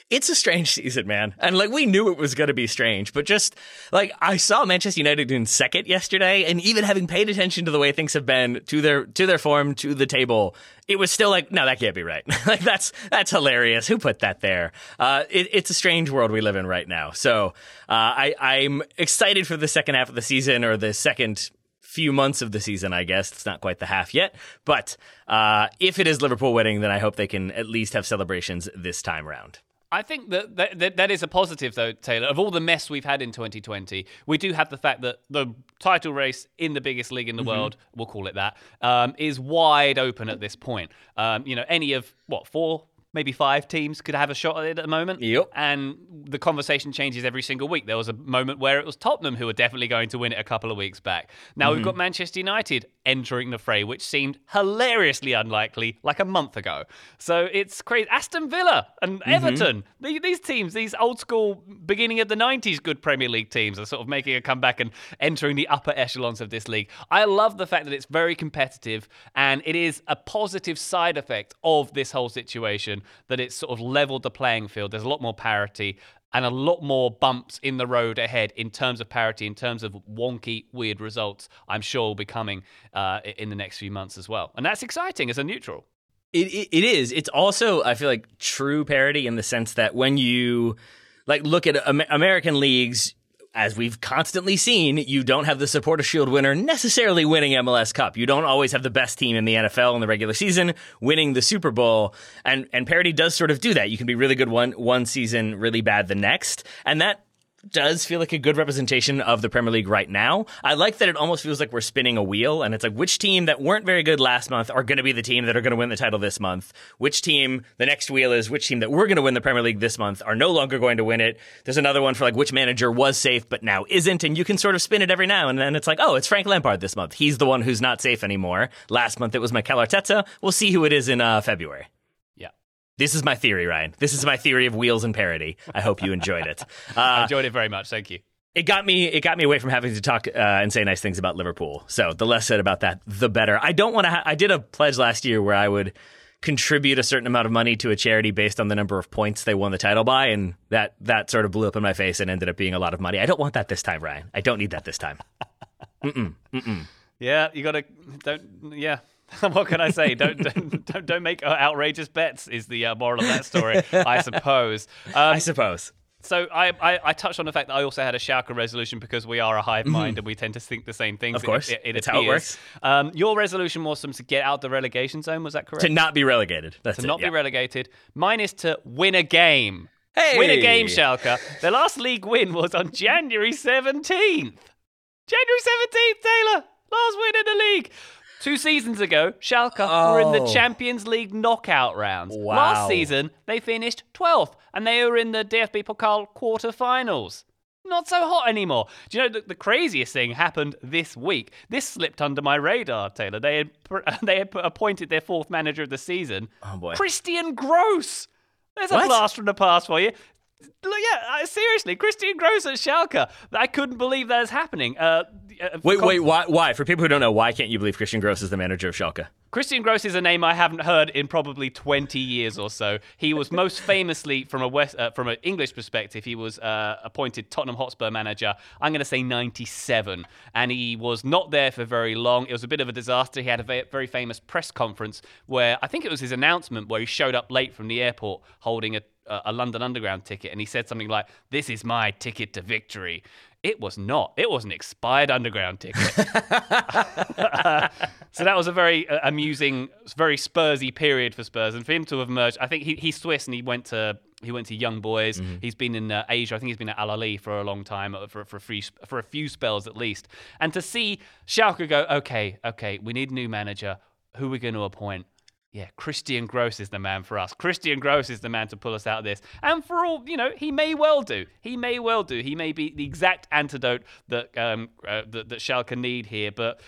It's a strange season, man. And like we knew it was going to be strange, but just like I saw Manchester United in second yesterday and even having paid attention to the way things have been to their to their form to the table, it was still like no, that can't be right. like that's that's hilarious. Who put that there? Uh, it, it's a strange world we live in right now. So, uh, I I'm excited for the second half of the season or the second few months of the season, I guess. It's not quite the half yet. But uh, if it is Liverpool winning, then I hope they can at least have celebrations this time around. I think that, that that is a positive, though, Taylor. Of all the mess we've had in 2020, we do have the fact that the title race in the biggest league in the mm-hmm. world, we'll call it that, um, is wide open at this point. Um, you know, any of what four maybe five teams could have a shot at it at the moment. Yep. And the conversation changes every single week. There was a moment where it was Tottenham who were definitely going to win it a couple of weeks back. Now mm-hmm. we've got Manchester United entering the fray, which seemed hilariously unlikely like a month ago. So it's crazy. Aston Villa and mm-hmm. Everton, these teams, these old school beginning of the 90s good Premier League teams are sort of making a comeback and entering the upper echelons of this league. I love the fact that it's very competitive and it is a positive side effect of this whole situation that it's sort of leveled the playing field. There's a lot more parity and a lot more bumps in the road ahead in terms of parity, in terms of wonky, weird results. I'm sure will be coming uh, in the next few months as well, and that's exciting as a neutral. It, it, it is. It's also I feel like true parity in the sense that when you like look at American leagues, as we've constantly seen, you don't have the Supporter Shield winner necessarily winning MLS Cup. You don't always have the best team in the NFL in the regular season winning the Super Bowl, and and parity does sort of do that. You can be really good one one season, really bad the next, and that does feel like a good representation of the Premier League right now. I like that it almost feels like we're spinning a wheel and it's like which team that weren't very good last month are going to be the team that are going to win the title this month. Which team, the next wheel is which team that we're going to win the Premier League this month are no longer going to win it. There's another one for like which manager was safe but now isn't and you can sort of spin it every now and then it's like, "Oh, it's Frank Lampard this month. He's the one who's not safe anymore." Last month it was Mikel Arteta. We'll see who it is in uh, February. This is my theory, Ryan. This is my theory of wheels and parody. I hope you enjoyed it. Uh, I enjoyed it very much. Thank you. It got me. It got me away from having to talk uh, and say nice things about Liverpool. So the less said about that, the better. I don't want to. Ha- I did a pledge last year where I would contribute a certain amount of money to a charity based on the number of points they won the title by, and that that sort of blew up in my face and ended up being a lot of money. I don't want that this time, Ryan. I don't need that this time. Mm-mm, mm-mm. Yeah, you got to don't. Yeah, what can I say? don't, don't, don't don't make outrageous bets. Is the uh, moral of that story? I suppose. Um, I suppose. So I, I, I, touched on the fact that I also had a Schalke resolution because we are a hive mm-hmm. mind mm. and we tend to think the same things. Of course, it, it, it how it works. Um, your resolution was to get out the relegation zone. Was that correct? To not be relegated. That's to it, not yeah. be relegated. Mine is to win a game. Hey, win a game, Schalke. The last league win was on January seventeenth. January seventeenth, Taylor. Last win in the league. Two seasons ago, Schalke were in the Oh. Champions League knockout rounds. Wow. Last season, they finished 12th, and they were in the DFB Pokal quarterfinals. Not so hot anymore. Do you know the, the craziest thing happened this week? This slipped under my radar, Taylor. They had they had appointed their fourth manager of the season, Oh, boy. Christian Gross. There's a blast from the past for you. Yeah, uh, seriously, Christian Gross at Schalke. I couldn't believe that is happening. Uh, Wait, wait, why? Why? For people who don't know, why can't you believe Christian Gross is the manager of Schalke? Christian Gross is a name I haven't heard in probably 20 years or so. He was most famously, from a West, uh, from an English perspective, he was uh, appointed Tottenham Hotspur manager. I'm going to say 97, and he was not there for very long. It was a bit of a disaster. He had a very famous press conference where I think it was his announcement where he showed up late from the airport holding a a London Underground ticket, and he said something like, "This is my ticket to victory." It was not. It was an expired Underground ticket. So that was a very uh, amusing, very Spursy period for Spurs, and for him to have merged. I think he, he's Swiss and he went to he went to Young Boys. He's been in uh, Asia. I think he's been at Al Ahly for a long time, uh, for for a, few, for a few spells at least. And to see Schalke go, okay, okay, we need a new manager. Who are we going to appoint? Yeah, Christian Gross is the man for us. Christian Gross is the man to pull us out of this. And for all, you know, he may well do. He may well do. He may be the exact antidote that um, uh, that, that Schalke need here. But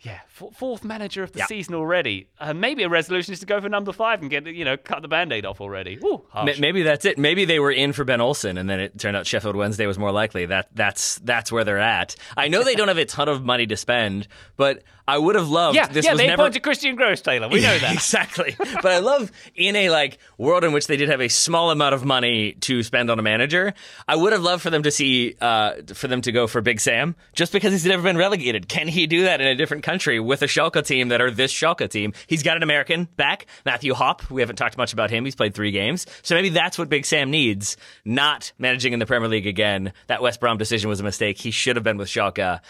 yeah, fourth manager of the Yeah. season already. Uh, maybe a resolution is to go for number five and get you know cut the band-aid off already. Ooh. Maybe that's it. Maybe they were in for Ben Olsen, and then it turned out Sheffield Wednesday was more likely. That that's that's where they're at. I know they don't have a ton of money to spend, but I would have loved. yeah, this yeah, was they never appointed Christian Gross, Taylor. We know that. exactly. But I love in a like world in which they did have a small amount of money to spend on a manager. I would have loved for them to see uh, for them to go for Big Sam just because he's never been relegated. Can he do that in a different country with a Schalke team that are this Schalke team? He's got an American back, Matthew Hoppe. We haven't talked much about him. He's played three games, so maybe that's what Big Sam needs. Not managing in the Premier League again. That West Brom decision was a mistake. He should have been with Schalke.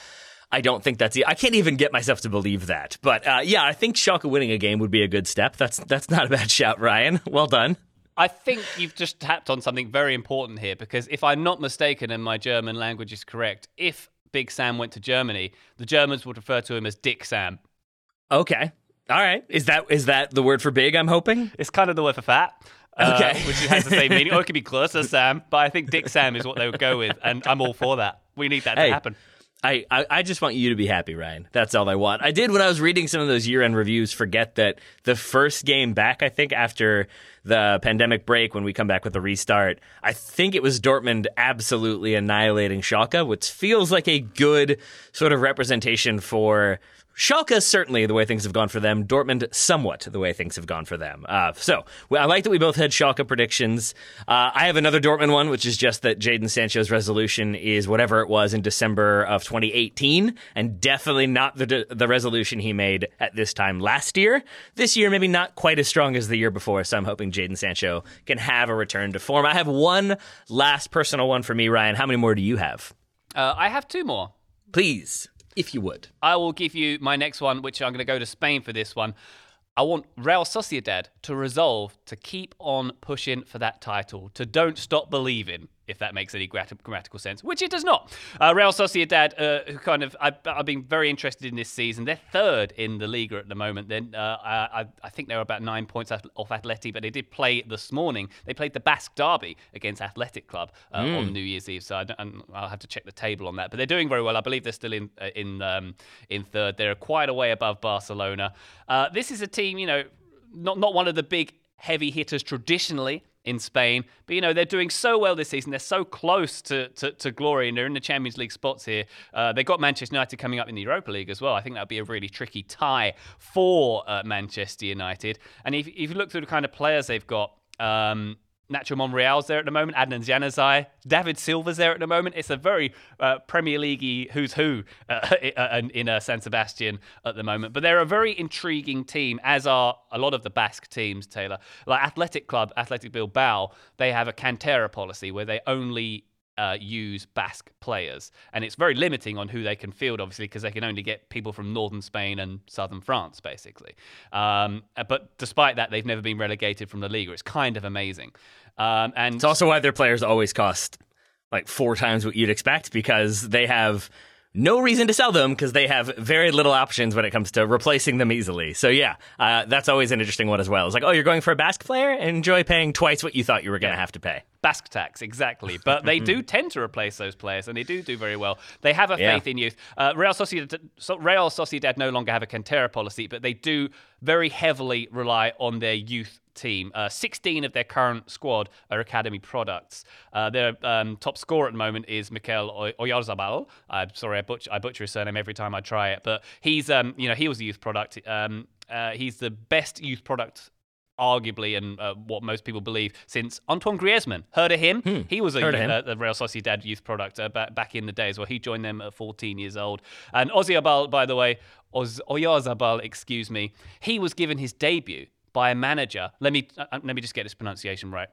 I don't think that's. I can't even get myself to believe that. But uh, yeah, I think Schalke winning a game would be a good step. That's that's not a bad shout, Ryan. Well done. I think you've just tapped on something very important here because if I'm not mistaken and my German language is correct, if Big Sam went to Germany, the Germans would refer to him as Dick Sam. Okay. All right. Is that is that the word for big? I'm hoping. It's kind of the word for fat. uh, which has the same meaning. Or it could be closer, Sam. But I think Dick Sam is what they would go with. And I'm all for that. We need that Hey. to happen. I, I, I just want you to be happy, Ryan. That's all I want. I did when I was reading some of those year end reviews forget that the first game back, I think after the pandemic break, when we come back with the restart, I think it was Dortmund absolutely annihilating Schalke, which feels like a good sort of representation for Schalke, certainly the way things have gone for them. Dortmund, somewhat the way things have gone for them. Uh, so well, I like that we both had Schalke predictions. Uh, I have another Dortmund one, which is just that Jaden Sancho's resolution is whatever it was in December of 2018, and definitely not the the resolution he made at this time last year. This year, maybe not quite as strong as the year before. So I'm hoping Jaden Sancho can have a return to form. I have one last personal one for me, Ryan. How many more do you have? Uh, I have two more. Please, if you would. I will give you my next one, which I'm going to go to Spain for this one. I want Real Sociedad to resolve to keep on pushing for that title, to don't stop believing, if that makes any grammatical sense, which it does not. Uh, Real Sociedad, uh, who kind of, I've, I've been very interested in this season. They're third in the Liga at the moment. Then uh, I, I think they're about nine points off Atleti, but they did play this morning. They played the Basque Derby against Athletic Club uh, on New Year's Eve, so I don't, I'll have to check the table on that. But they're doing very well. I believe they're still in uh, in um, in third. They're quite a way above Barcelona. Uh, this is a team, you know, not not one of the big heavy hitters traditionally in Spain, but you know they're doing so well this season. They're so close to, to, to glory, and they're in the Champions League spots here. Uh, they got Manchester United coming up in the Europa League as well. I think that would be a really tricky tie for uh, Manchester United. And if, if you look through the kind of players they've got. Um, Nacho Monreal's there at the moment. Adnan Januzaj, David Silva's there at the moment. It's a very uh, Premier League who's who uh, in, in uh, San Sebastian at the moment. But they're a very intriguing team, as are a lot of the Basque teams. Taylor, like Athletic Club, Athletic Bilbao, they have a cantera policy where they only uh, use Basque players, and it's very limiting on who they can field, obviously, because they can only get people from northern Spain and southern France, basically. Um, uh, but despite that, they've never been relegated from the Liga. It's kind of amazing. Um, and It's also why their players always cost like four times what you'd expect because they have no reason to sell them because they have very little options when it comes to replacing them easily. So yeah, uh, that's always an interesting one as well. It's like, oh, you're going for a Basque player? Enjoy paying twice what you thought you were going to have to pay. Basque tax, exactly. But they do tend to replace those players, and they do do very well. They have a Yeah. faith in youth. Uh, Real, Sociedad, so Real Sociedad no longer have a Cantera policy, but they do very heavily rely on their youth team. Uh, 16 of their current squad are academy products. Uh, their um, top scorer at the moment is Mikel Oy- Oyarzabal. I'm sorry, I butcher, I butcher his surname every time I try it, but he's, um, you know, he was a youth product. Um, uh, he's the best youth product arguably, and uh, what most people believe, since Antoine Griezmann. Heard of him? He was a, Hmm. Uh, a Real Sociedad youth product uh, back, back in the days well. He joined them at 14 years old. And Ozyabal, by the way, Oz, Oyarzabal, excuse me, he was given his debut by a manager. Let me uh, uh, let me just get this pronunciation right.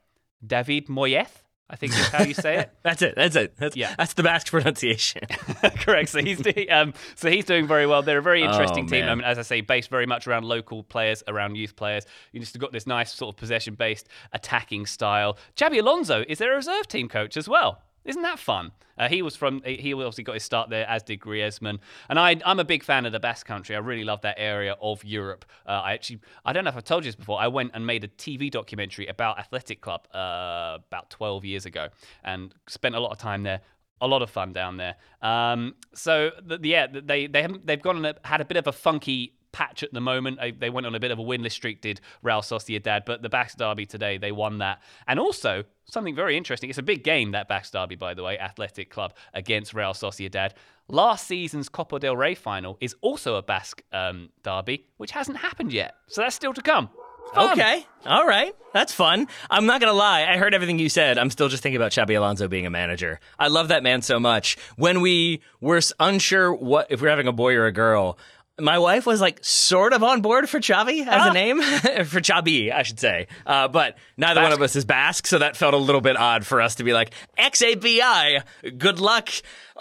David Moyes, I think is how you say it. That's it. That's it. That's, Yeah. that's the Basque pronunciation. Correct. So he's doing, um, so he's doing very well. They're a very interesting Oh, team. I mean, as I say, based very much around local players, around youth players. You just got this nice sort of possession-based attacking style. Xabi Alonso is their reserve team coach as well. Isn't that fun? Uh, he was from. He obviously got his start there, as did Griezmann. And I, I'm a big fan of the Basque Country. I really love that area of Europe. Uh, I actually, I don't know if I've told you this before. I went and made a TV documentary about Athletic Club uh, about 12 years ago, and spent a lot of time there a lot of fun down there. Um, so th- yeah, they they haven't they've gone on a, had a bit of a funky patch at the moment. They, they went on a bit of a winless streak, did Real Sociedad, but the Basque Derby today they won that, and also something very interesting. It's a big game that Basque Derby, by the way, Athletic Club against Real Sociedad. Last season's Copa del Rey final is also a Basque um, derby, which hasn't happened yet. So that's still to come. Fun. Okay. All right. That's fun. I'm not going to lie. I heard everything you said. I'm still just thinking about Xabi Alonso being a manager. I love that man so much. When we were unsure what if we are having a boy or a girl, my wife was like sort of on board for Chavi as Ah. a name for Xabi, I should say. Uh, but neither one of us is Basque, so that felt a little bit odd for us to be like XABI. Good luck,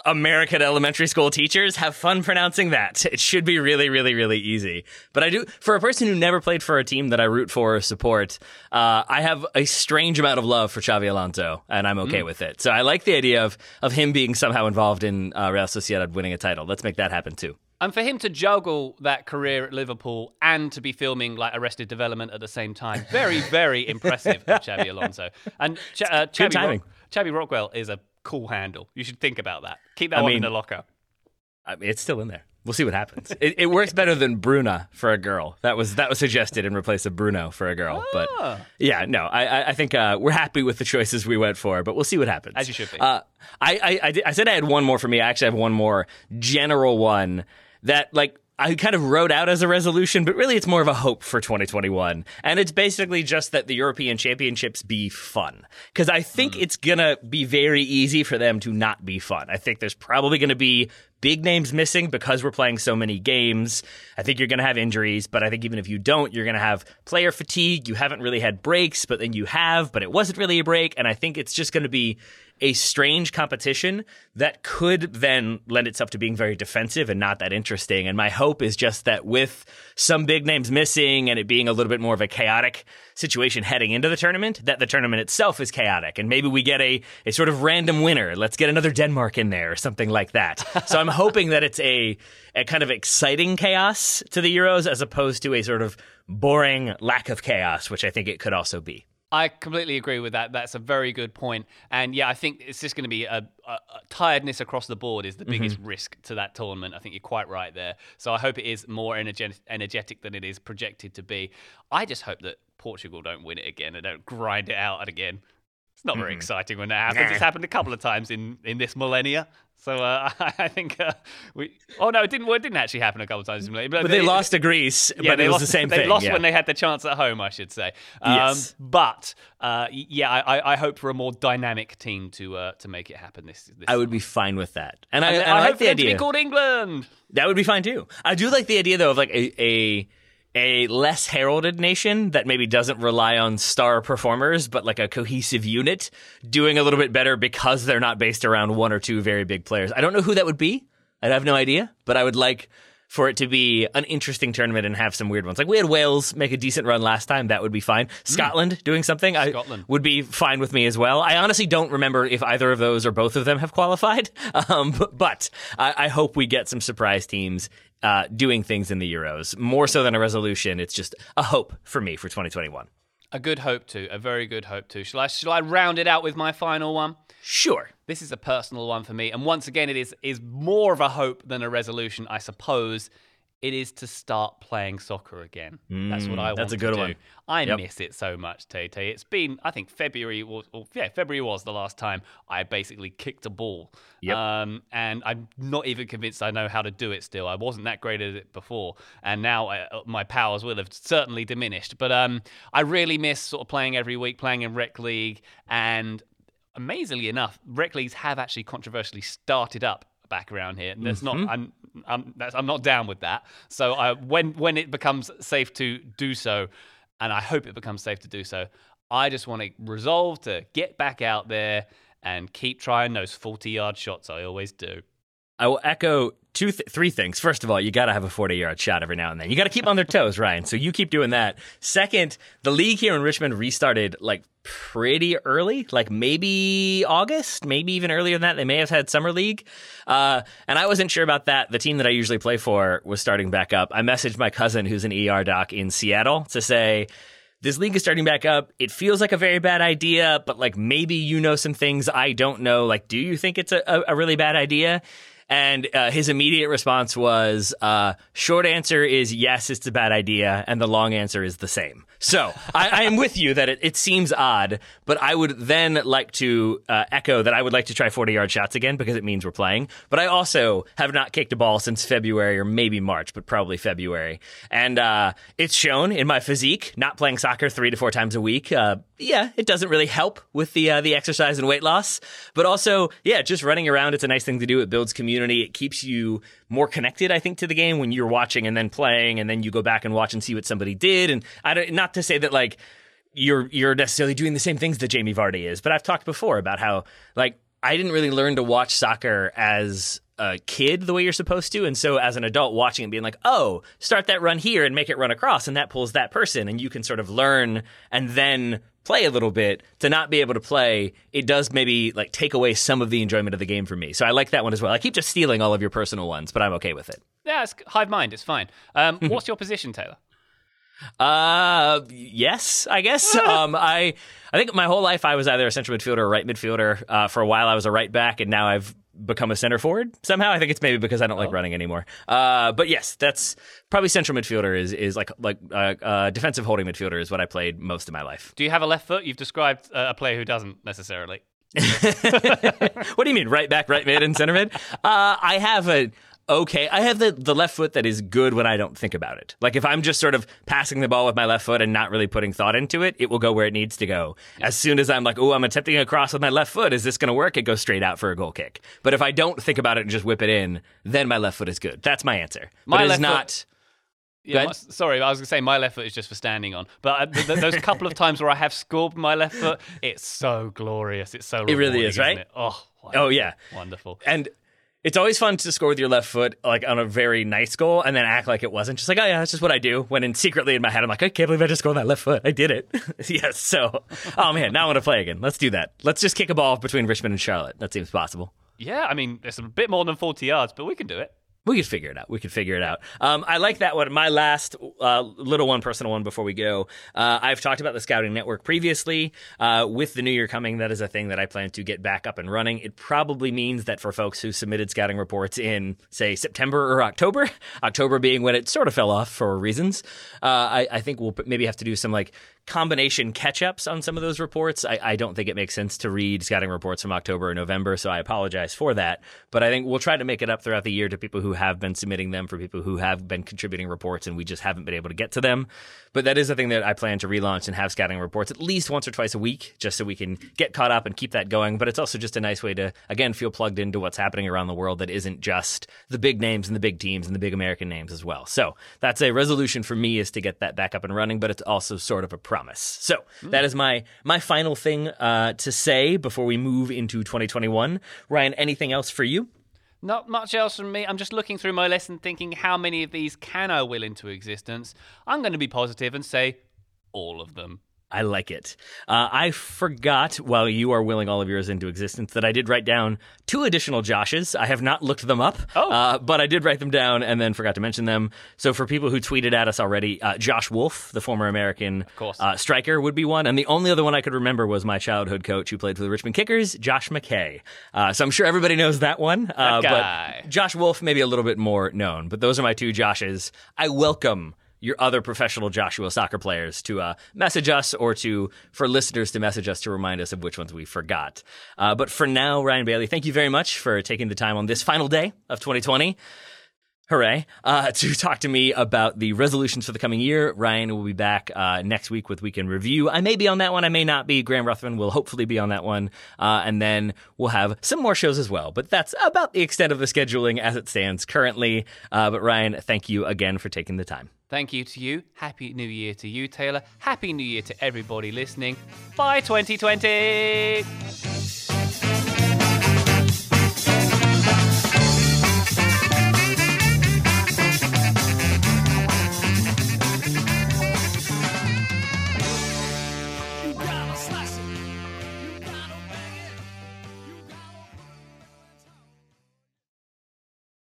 American elementary school teachers. Have fun pronouncing that. It should be really, really, really easy. But I do, for a person who never played for a team that I root for or support, uh, I have a strange amount of love for Xabi Alonso, and I'm okay with it. So I like the idea of of him being somehow involved in uh, Real Sociedad winning a title. Let's make that happen too. And for him to juggle that career at Liverpool and to be filming like Arrested Development at the same time, very, very impressive of Xabi Alonso. And Ch- uh, timing. Rock- Xabi Rockwell is a cool handle. You should think about that. Keep that I one in the locker. I mean, it's still in there. We'll see what happens. It, it works better than Bruna for a girl. That was that was suggested in replace of Bruno for a girl. But yeah, no, I I- I think uh, we're happy with the choices we went for. But we'll see what happens. As you should be. Uh, I I, I, did- I said I had one more for me. I actually have one more general one that like. I kind of wrote out as a resolution, but really it's more of a hope for 2021. And it's basically just that the European Championships be fun. Because I think mm. it's going to be very easy for them to not be fun. I think there's probably going to be big names missing because we're playing so many games. I think you're going to have injuries, but I think even if you don't, you're going to have player fatigue. You haven't really had breaks, but then you have, but it wasn't really a break. And I think it's just going to be a strange competition that could then lend itself to being very defensive and not that interesting. And my hope is just that with some big names missing and it being a little bit more of a chaotic situation heading into the tournament, that the tournament itself is chaotic. And maybe we get a, a sort of random winner. Let's get another Denmark in there or something like that. so I'm hoping that it's a, a kind of exciting chaos to the Euros as opposed to a sort of boring lack of chaos, which I think it could also be. I completely agree with that. That's a very good point. And yeah, I think it's just going to be a, a, a tiredness across the board is the mm-hmm. biggest risk to that tournament. I think you're quite right there. So I hope it is more energetic, energetic than it is projected to be. I just hope that Portugal don't win it again and don't grind it out again. It's not very exciting when that happens. It's happened a couple of times in, in this millennia. So uh, I think uh, we. Oh no, it didn't. Well, it didn't actually happen a couple of times. In millennia, But they it- lost to Greece, yeah, but they it was lost, the same they thing. They lost yeah. when they had the chance at home, I should say. Um, Yes. But uh, yeah, I, I- I hope for a more dynamic team to uh, to make it happen. This, this I would be fine with that, and I, I, I, hope like for the them to be idea. called England. That would be fine too. I do like the idea though of like a a, a less heralded nation that maybe doesn't rely on star performers, but like a cohesive unit doing a little bit better because they're not based around one or two very big players. I don't know who that would be. I have no idea, but I would like for it to be an interesting tournament and have some weird ones. Like we had Wales make a decent run last time, that would be fine. Scotland doing something I Scotland. would be fine with me as well. I honestly don't remember if either of those or both of them have qualified, um, but, but I, I hope we get some surprise teams uh, doing things in the Euros more so than a resolution. It's just a hope for me for 2021. A good hope too, a very good hope too. Shall I shall I round it out with my final one? Sure. This is a personal one for me, and once again, it is is more of a hope than a resolution, I suppose. It is to start playing soccer again. that's what I want Mm, that's a to good do. one. I Yep. miss it so much, Tay Tay. It's been, I think February was, or, yeah, February was the last time I basically kicked a ball. Yep. Um, and I'm not even convinced I know how to do it still. I wasn't that great at it before, and now I, uh, my powers will have certainly diminished. But um, I really miss sort of playing every week, playing in rec league, and amazingly enough, rec leagues have actually controversially started up back around here. That's not. Mm-hmm. I'm. I'm. That's, I'm not down with that. So I, when when it becomes safe to do so, and I hope it becomes safe to do so, I just want to resolve to get back out there and keep trying those 40 yard shots I always do. I will echo two, th- three things. First of all, you got to have a 40 yard shot every now and then. You got to keep on their toes, Ryan. So you keep doing that. Second, the league here in Richmond restarted like pretty early, like maybe August, maybe even earlier than that. They may have had summer league. Uh, and I wasn't sure about that. The team that I usually play for was starting back up. I messaged my cousin who's an ER doc in Seattle to say, this league is starting back up. It feels like a very bad idea, but like maybe you know some things I don't know. Like, do you think it's a, a, a really bad idea? And uh, his immediate response was, uh, short answer is yes, it's a bad idea. And the long answer is the same. So I, I am with you that it, it seems odd, but I would then like to uh, echo that I would like to try 40 yard shots again because it means we're playing. But I also have not kicked a ball since February or maybe March, but probably February. And uh, it's shown in my physique, not playing soccer three to four times a week. Yeah, it doesn't really help with the uh, the exercise and weight loss, but also, yeah, just running around. It's a nice thing to do. It builds community. It keeps you more connected, I think, to the game when you're watching and then playing, and then you go back and watch and see what somebody did. And I don't, not to say that like you're you're necessarily doing the same things that Jamie Vardy is, but I've talked before about how like I didn't really learn to watch soccer as a kid the way you're supposed to, and so as an adult watching and being like, oh, start that run here and make it run across, and that pulls that person, and you can sort of learn and then play a little bit to not be able to play it does maybe like take away some of the enjoyment of the game for me so i like that one as well i keep just stealing all of your personal ones but i'm okay with it Yeah, it's hive mind. It's fine. Um, what's your position, Taylor? Uh, yes, I guess. um, I I think my whole life I was either a central midfielder or right midfielder. Uh, for a while I was a right back, and now I've become a center forward somehow. I think it's maybe because I don't like running anymore. Uh, but yes, that's probably central midfielder is is like like uh, uh, defensive holding midfielder is what I played most of my life. Do you have a left foot? You've described uh, a player who doesn't necessarily. what do you mean, right back, right mid, and center mid? Uh, I have a okay. I have the the left foot that is good when I don't think about it. Like if I'm just sort of passing the ball with my left foot and not really putting thought into it, it will go where it needs to go. As soon as I'm like, oh, I'm attempting a cross with my left foot. Is this going to work? It goes straight out for a goal kick. But if I don't think about it and just whip it in, then my left foot is good. That's my answer. My but it is left foot- not. Yeah, my- sorry, I was going to say my left foot is just for standing on. But uh, th- th- those couple of times where I have scored with my left foot, it's so glorious. It's so It really is, right? it? Oh, Oh yeah. wonderful. And it's always fun to score with your left foot, like on a very nice goal, and then act like it wasn't. Just like, oh yeah, that's just what I do. When in secretly in my head, I'm like, I can't believe I just scored that left foot. I did it. yes. So, oh man, now I want to play again. Let's do that. Let's just kick a ball between Richmond and Charlotte. That seems possible. Yeah, I mean, it's a bit more than 40 yards, but we can do it. We could figure it out. We could figure it out. Um, I like that one. My last uh, little one, personal one before we go. Uh, I've talked about the scouting network previously. Uh, with the new year coming, that is a thing that I plan to get back up and running. It probably means that for folks who submitted scouting reports in, say, September or October, October being when it sort of fell off for reasons, uh, I, I think we'll maybe have to do some like combination catch ups on some of those reports. I, I don't think it makes sense to read scouting reports from October or November, so I apologize for that. But I think we'll try to make it up throughout the year to people who have been submitting them, for people who have been contributing reports, and we just haven't been able to get to them. But that is a thing that I plan to relaunch and have scouting reports at least once or twice a week, just so we can get caught up and keep that going. But it's also just a nice way to, again, feel plugged into what's happening around the world that isn't just the big names and the big teams and the big American names as well. So that's a resolution for me is to get that back up and running, but it's also sort of a promise. So that is my my final thing uh, to say before we move into 2021. Ryan, anything else for you? Not much else from me. I'm just looking through my list and thinking how many of these can I will into existence. I'm going to be positive and say all of them. I like it. Uh, I forgot while you are willing all of yours into existence that I did write down two additional Joshes. I have not looked them up, Oh. uh, but I did write them down and then forgot to mention them. So for people who tweeted at us already, uh, Josh Wolff, the former American. Uh, striker, would be one, and the only other one I could remember was my childhood coach who played for the Richmond Kickers, Josh McKay. Uh, so I'm sure everybody knows that one. Uh, guy. But Josh Wolff maybe a little bit more known, but those are my two Joshes. I welcome your other professional Joshua soccer players to uh, message us or to for listeners to message us to remind us of which ones we forgot. Uh, but for now, Ryan Bailey, thank you very much for taking the time on this final day of 2020. Hooray. Uh, to talk to me about the resolutions for the coming year. Ryan will be back uh, next week with Weekend Review. I may be on that one. I may not be. Graham Ruthven will hopefully be on that one. Uh, and then we'll have some more shows as well. But that's about the extent of the scheduling as it stands currently. Uh, but Ryan, thank you again for taking the time. Thank you to you. Happy New Year to you, Taylor. Happy New Year to everybody listening. Bye, 2020.